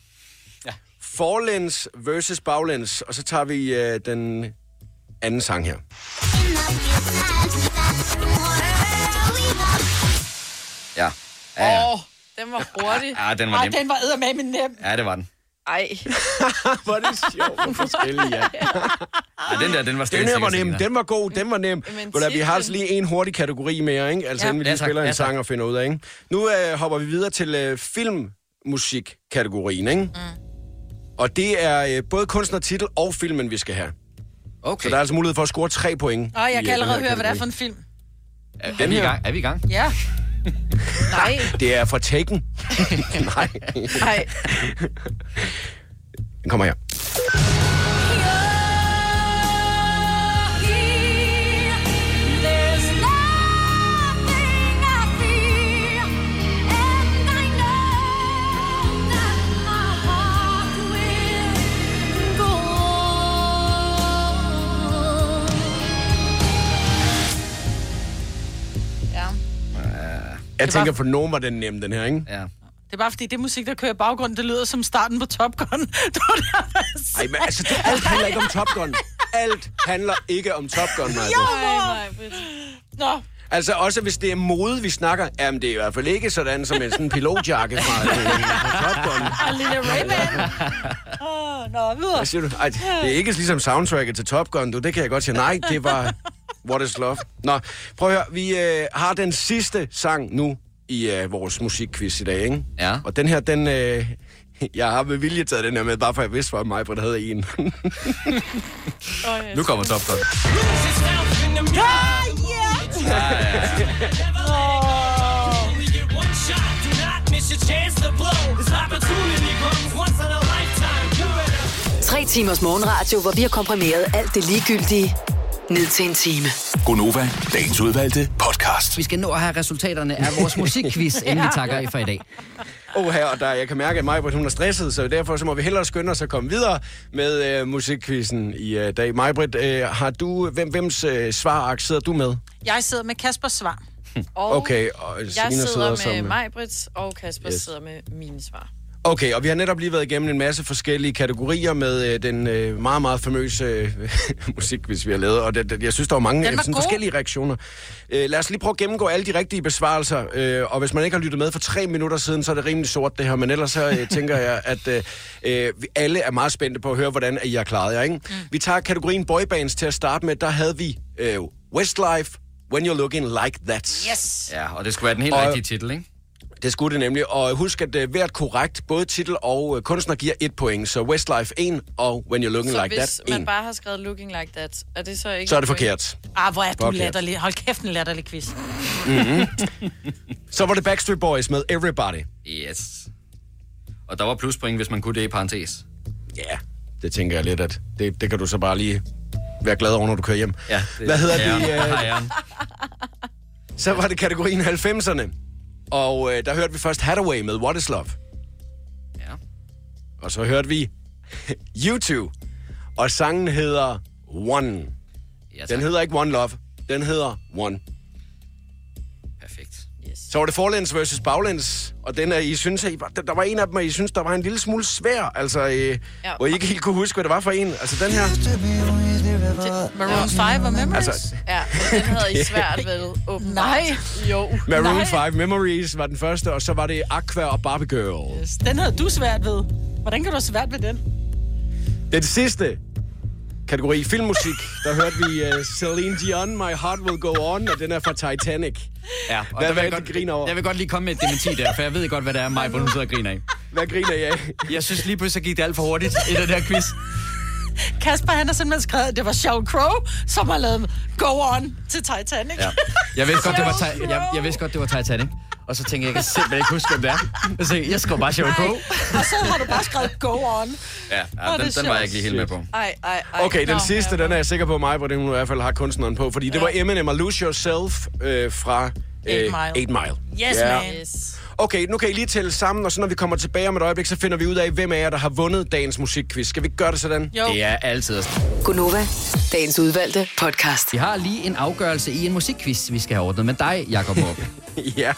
[SPEAKER 1] Ja.
[SPEAKER 19] Forlæns versus baglæns, og så tager vi øh, den anden sang her.
[SPEAKER 1] Ja. Ja, ja.
[SPEAKER 2] Åh, den var hurtig.
[SPEAKER 1] Ja, den var
[SPEAKER 3] Ej,
[SPEAKER 1] nem.
[SPEAKER 3] den var eddermame nem.
[SPEAKER 1] Ja, det var den.
[SPEAKER 2] Ej.
[SPEAKER 19] Hvor er det sjovt forskellige, ja.
[SPEAKER 1] Ja, den der, den var
[SPEAKER 19] Den her var nem, den var god, den var nem.
[SPEAKER 2] Men
[SPEAKER 19] Vi har altså lige en hurtig kategori mere, ikke? Altså
[SPEAKER 3] Ja.
[SPEAKER 19] inden vi lige
[SPEAKER 1] Ja, tak.
[SPEAKER 19] spiller en
[SPEAKER 1] Ja, tak.
[SPEAKER 19] sang og finder ud af, ikke? Nu øh, hopper vi videre til øh, filmmusik-kategorien, ikke? Mm. Og det er øh, både kunstner, titel og filmen, vi skal have.
[SPEAKER 1] Okay.
[SPEAKER 19] Så der er altså mulighed for at score tre point.
[SPEAKER 3] Åh, jeg
[SPEAKER 19] i,
[SPEAKER 3] kan allerede høre, hvad det er for en film.
[SPEAKER 1] Er, er, vi i gang? er vi i gang?
[SPEAKER 3] Ja.
[SPEAKER 2] Nej.
[SPEAKER 19] Det er fra Taken. Nej.
[SPEAKER 2] Nej.
[SPEAKER 19] Den kommer her. Jeg
[SPEAKER 3] Det
[SPEAKER 19] tænker,
[SPEAKER 3] var-
[SPEAKER 19] for nogen var den nem, den her, ikke?
[SPEAKER 1] Ja.
[SPEAKER 3] Det er bare fordi, det musik, der kører i baggrunden, det lyder som starten på Top Gun. det var der,
[SPEAKER 19] Ej, men altså, det, alt handler ikke om Top Gun. Alt handler ikke om Top Gun, Maja.
[SPEAKER 2] Nej, nej.
[SPEAKER 3] Nå,
[SPEAKER 19] Altså også hvis det er mode, vi snakker, jamen det er i hvert fald ikke sådan som en sådan pilotjakke fra, fra Top Gun.
[SPEAKER 3] og lille Ray-Ban. Åh, nå, videre.
[SPEAKER 19] Hvad siger du? Ej, det er ikke ligesom soundtracket til Top Gun, du. Det kan jeg godt sige. Nej, det var What is Love. Nå, prøv at høre. Vi øh, har den sidste sang nu i øh, vores musikquiz i dag, ikke?
[SPEAKER 1] Ja.
[SPEAKER 19] Og den her, den... Øh, jeg har med vilje taget den her med, bare for jeg vidste, hvor mig, hvor der havde en.
[SPEAKER 1] Nu kommer Top Gun.
[SPEAKER 3] Ja, ja.
[SPEAKER 18] Tre timers morgenradio, hvor vi har komprimeret alt det ligegyldige ned til en time.
[SPEAKER 4] Gonova, dagens udvalgte podcast.
[SPEAKER 1] Vi skal nå at have resultaterne af vores musikquiz, inden vi takker af for i dag.
[SPEAKER 19] Åh, her, og der, jeg kan mærke, at Majbrit, hun er stresset, så derfor så må vi hellere skynde os at komme videre med øh, musikquizzen i øh, dag. Majbrit, øh, har du, hvem, hvems øh, svarark sidder du med?
[SPEAKER 3] Jeg sidder med Kaspers svar.
[SPEAKER 2] Og
[SPEAKER 19] Okay, og
[SPEAKER 2] jeg
[SPEAKER 19] Selina
[SPEAKER 2] sidder,
[SPEAKER 19] sidder
[SPEAKER 2] med
[SPEAKER 19] som-
[SPEAKER 2] Majbrits, og Kasper
[SPEAKER 19] yes.
[SPEAKER 2] sidder med mine svar.
[SPEAKER 19] Okay, og vi har netop lige været igennem en masse forskellige kategorier med øh, den øh, meget, meget famøse øh, musikquiz, vi har lavet. Og det, det, jeg synes, der var mange
[SPEAKER 3] var
[SPEAKER 19] sådan, forskellige reaktioner. Øh, lad os lige prøve at gennemgå alle de rigtige besvarelser. Øh, og hvis man ikke har lyttet med for tre minutter siden, så er det rimelig sort det her. Men ellers så øh, tænker jeg, at øh, øh, vi alle er meget spændte på at høre, hvordan I har klaret jer. Ikke? Mm. Vi tager kategorien boybands til at starte med. Der havde vi øh, Westlife, When You're Looking Like That.
[SPEAKER 3] Yes.
[SPEAKER 1] Ja, og det skulle være den helt
[SPEAKER 19] Og-
[SPEAKER 1] rigtige titel, ikke?
[SPEAKER 19] Det skulle det nemlig. Og husk, at uh, hvert korrekt, både titel og uh, kunstner giver et point. Så Westlife 1 og When You're Looking
[SPEAKER 2] Så
[SPEAKER 19] Like
[SPEAKER 2] hvis
[SPEAKER 19] That
[SPEAKER 2] man
[SPEAKER 19] 1.
[SPEAKER 2] bare har skrevet looking like that, er det så ikke...
[SPEAKER 19] Så er det
[SPEAKER 2] point?
[SPEAKER 19] forkert.
[SPEAKER 3] Ah, hvor er du
[SPEAKER 19] Forkert.
[SPEAKER 3] latterlig. Hold kæft, en latterlig quiz.
[SPEAKER 19] Mm-hmm. Så var det Backstreet Boys med Everybody.
[SPEAKER 1] Yes. Og der var pluspoint, hvis man kunne det i parentes.
[SPEAKER 19] Ja, det tænker jeg lidt, at det, det kan du så bare lige være glad over, når du kører hjem.
[SPEAKER 1] Ja, det
[SPEAKER 19] Hvad hedder
[SPEAKER 1] er
[SPEAKER 19] det? øh,
[SPEAKER 1] jeg.
[SPEAKER 19] Så var det kategorien 90'erne. Og øh, der hørte vi først Hathaway med What is Love.
[SPEAKER 1] Ja.
[SPEAKER 19] Og så hørte vi U2. Og sangen hedder One.
[SPEAKER 1] Ja,
[SPEAKER 19] den hedder ikke One Love. Den hedder One.
[SPEAKER 1] Perfekt.
[SPEAKER 2] Yes.
[SPEAKER 19] Så var det forlæns versus baglæns. Og den er, I synes, I, der, der var en af dem, og I synes, der var en lille smule svær. Altså, øh, ja.
[SPEAKER 2] Ja.
[SPEAKER 19] hvor I ikke helt kunne huske, hvad det var for en. Altså, den her...
[SPEAKER 3] Maroon 5 og Memories.
[SPEAKER 19] Altså,
[SPEAKER 2] Ja, den havde I svært ved, åbenbart.
[SPEAKER 3] Nej.
[SPEAKER 2] Jo.
[SPEAKER 19] Maroon
[SPEAKER 3] Nej.
[SPEAKER 19] 5 Memories var den første, og så var det Aqua og Barbie Girl.
[SPEAKER 3] Yes, Den havde du svært ved. Hvordan kan du have svært ved den?
[SPEAKER 19] Den sidste kategori filmmusik, der hørte vi uh, Celine Dion, My Heart Will Go On, og den er fra Titanic.
[SPEAKER 1] Ja, og
[SPEAKER 19] Hvad
[SPEAKER 1] der vil
[SPEAKER 19] er
[SPEAKER 1] jeg godt,
[SPEAKER 19] griner over?
[SPEAKER 1] Jeg vil godt lige komme med et dementi der, for jeg ved godt, hvad det er, mig, hvor hun sidder og griner af.
[SPEAKER 19] Hvad griner jeg af?
[SPEAKER 1] Jeg synes lige pludselig, gik det alt for hurtigt i den der quiz.
[SPEAKER 3] Kasper, han har simpelthen skrevet, at det var Sheryl Crow, som har lavet Go On til Titanic.
[SPEAKER 1] Ja. Jeg vidste godt, det var, Ti- jeg, jeg vidste godt, det var Titanic. Og så tænkte jeg, jeg kan simpelthen ikke huske, hvem det er. Så jeg skrev bare Sheryl Crow.
[SPEAKER 3] Og så har du bare skrevet Go On.
[SPEAKER 1] Ja, ja
[SPEAKER 3] det
[SPEAKER 1] den,
[SPEAKER 3] er
[SPEAKER 1] den var jeg ikke lige helt med på.
[SPEAKER 2] Ej, ej, ej.
[SPEAKER 19] Okay, den
[SPEAKER 2] Nå,
[SPEAKER 19] sidste, den er jeg sikker på mig, hvor den hun i hvert fald har kunstneren på, fordi det var Eminem og Lose Yourself øh, fra øh,
[SPEAKER 3] Eight Mile.
[SPEAKER 19] 8 Mile.
[SPEAKER 3] Yes,
[SPEAKER 19] Ja.
[SPEAKER 3] man.
[SPEAKER 2] Yes.
[SPEAKER 19] Okay, nu kan I lige tælle sammen, og så når vi kommer tilbage om et øjeblik, så finder vi ud af, hvem af jer, der har vundet dagens musikquiz. Skal vi ikke gøre det sådan?
[SPEAKER 3] Jo.
[SPEAKER 1] Det er altid.
[SPEAKER 18] Gunova, dagens udvalgte podcast.
[SPEAKER 1] Vi har lige en afgørelse i en musikquiz, vi skal have ordnet med dig, Jakob Måb.
[SPEAKER 19] ja,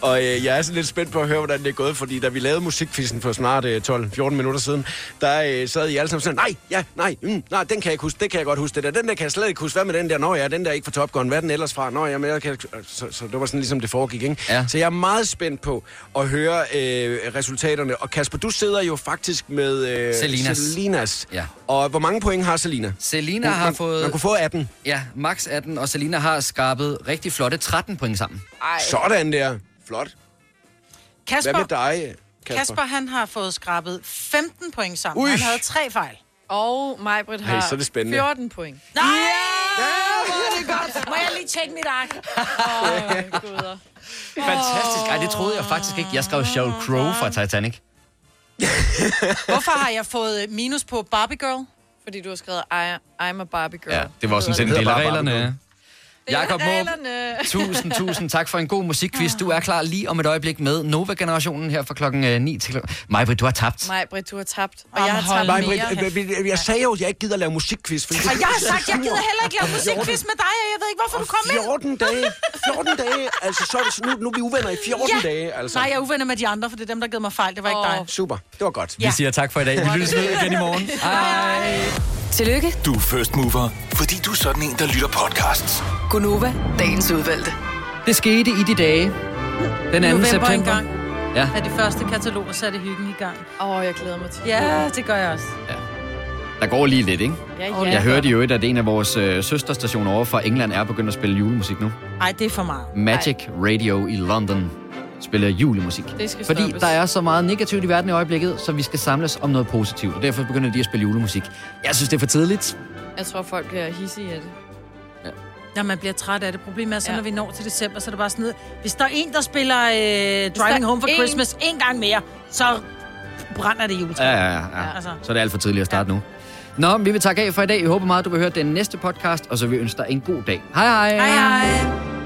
[SPEAKER 19] og øh, jeg er sådan lidt spændt på at høre, hvordan det er gået, fordi da vi lavede musikquizzen for snart øh, 12-14 minutter siden, der øh, sad I alle sammen sådan, nej, ja, nej, mm, nej, den kan jeg ikke huske, det kan jeg godt huske, det der, den der kan jeg slet ikke huske, hvad med den der, nå ja, den der er ikke fra Top Gun, hvad er den ellers fra, nå ja, men jeg kan, så, så det var sådan ligesom det foregik, ikke?
[SPEAKER 1] Ja.
[SPEAKER 19] Så jeg er meget spændt på at høre øh, resultaterne, og Kasper, du sidder jo faktisk med øh,
[SPEAKER 1] Selinas.
[SPEAKER 19] Selinas.
[SPEAKER 1] Ja.
[SPEAKER 19] Og hvor mange point har Selina?
[SPEAKER 1] Selina har
[SPEAKER 19] man,
[SPEAKER 1] fået...
[SPEAKER 19] Man kunne få 18.
[SPEAKER 1] Ja, max 18, og Selina har skrabet rigtig flotte 13 point sammen.
[SPEAKER 2] Ej.
[SPEAKER 19] Sådan der. Flot.
[SPEAKER 3] Kasper,
[SPEAKER 19] Hvad med dig, Kasper?
[SPEAKER 3] Kasper, han har fået skrabet 15 point sammen.
[SPEAKER 19] Ui.
[SPEAKER 3] Han havde tre fejl.
[SPEAKER 2] Og Majbrit har
[SPEAKER 19] Hey, så er det spændende.
[SPEAKER 2] 14 point.
[SPEAKER 3] Nej! Ja, hvor er det godt. Må jeg lige tjekke mit ark?
[SPEAKER 2] Åh, guder.
[SPEAKER 1] Fantastisk. Ej, det troede jeg faktisk ikke. Jeg skrev Sheryl Crow fra Titanic.
[SPEAKER 3] Hvorfor har jeg fået minus på Barbie Girl?
[SPEAKER 2] Fordi du har skrevet, I, I'm a Barbie girl.
[SPEAKER 1] Ja, det var sådan set en del af reglerne. Jakob Måb, tusind, tusind tak for en god musikquiz. Du er klar lige om et øjeblik med Nova-generationen her fra klokken øh, 9 til klokken... Majbrit, du har tabt.
[SPEAKER 2] Majbrit, du har tabt. Og jeg har tabt mere.
[SPEAKER 19] Britt, øh, øh, jeg sagde jo, at jeg ikke gider lave musikquiz. Fordi
[SPEAKER 3] Og jeg har sagt, jeg gider heller ikke lave musikquiz med dig, og jeg ved ikke, hvorfor du kom ind.
[SPEAKER 19] 14 dage. 14 dage. Altså, så er det, nu, nu er vi uvenner i 14
[SPEAKER 3] Ja.
[SPEAKER 19] dage. Altså.
[SPEAKER 3] Nej, jeg er uvenner med de andre, for det er dem, der givet mig fejl. Det var ikke dig.
[SPEAKER 19] Super. Det var godt.
[SPEAKER 1] Vi siger tak for i dag. Vi lyttes ved igen i morgen. Hej.
[SPEAKER 18] Tillykke,
[SPEAKER 4] Du er first mover, fordi du er sådan en, der lytter podcasts.
[SPEAKER 18] Gunova, dagens udvalgte.
[SPEAKER 1] Det skete i de dage. Den 2.
[SPEAKER 3] November
[SPEAKER 1] september.
[SPEAKER 3] engang.
[SPEAKER 1] Ja.
[SPEAKER 3] Er de første kataloger satte hyggen i gang.
[SPEAKER 2] Åh, oh, jeg glæder mig til
[SPEAKER 3] Ja, det gør jeg også.
[SPEAKER 1] Der går lige lidt, ikke?
[SPEAKER 2] Ja, ja.
[SPEAKER 1] Jeg hørte jo at en af vores øh, søsterstationer over fra England er begyndt at spille julemusik nu.
[SPEAKER 3] Ej, det er for meget.
[SPEAKER 1] Magic Radio i London spiller julemusik.
[SPEAKER 2] Det skal
[SPEAKER 1] Fordi
[SPEAKER 2] stoppes.
[SPEAKER 1] der er så meget negativt i verden i øjeblikket, så vi skal samles om noget positivt. Og derfor begynder de at spille julemusik. Jeg synes, det er for tidligt.
[SPEAKER 2] Jeg tror, folk bliver hissige af det.
[SPEAKER 3] Ja, man bliver træt af det. Problemet er så,
[SPEAKER 2] Ja.
[SPEAKER 3] når vi når til december, så er det bare sådan noget. Hvis der er en, der spiller øh, Driving
[SPEAKER 2] der
[SPEAKER 3] Home for
[SPEAKER 2] en-
[SPEAKER 3] Christmas en gang mere, så brænder det juletræ.
[SPEAKER 1] Ja, ja, ja.
[SPEAKER 3] Ja,
[SPEAKER 1] ja.
[SPEAKER 3] altså.
[SPEAKER 1] Så er det alt for tidligt at starte nu. Nå, vi vil takke af for i dag. Vi håber meget, du vil høre den næste podcast, og så vil vi ønske dig en god dag. Hej hej.
[SPEAKER 3] Hej hej.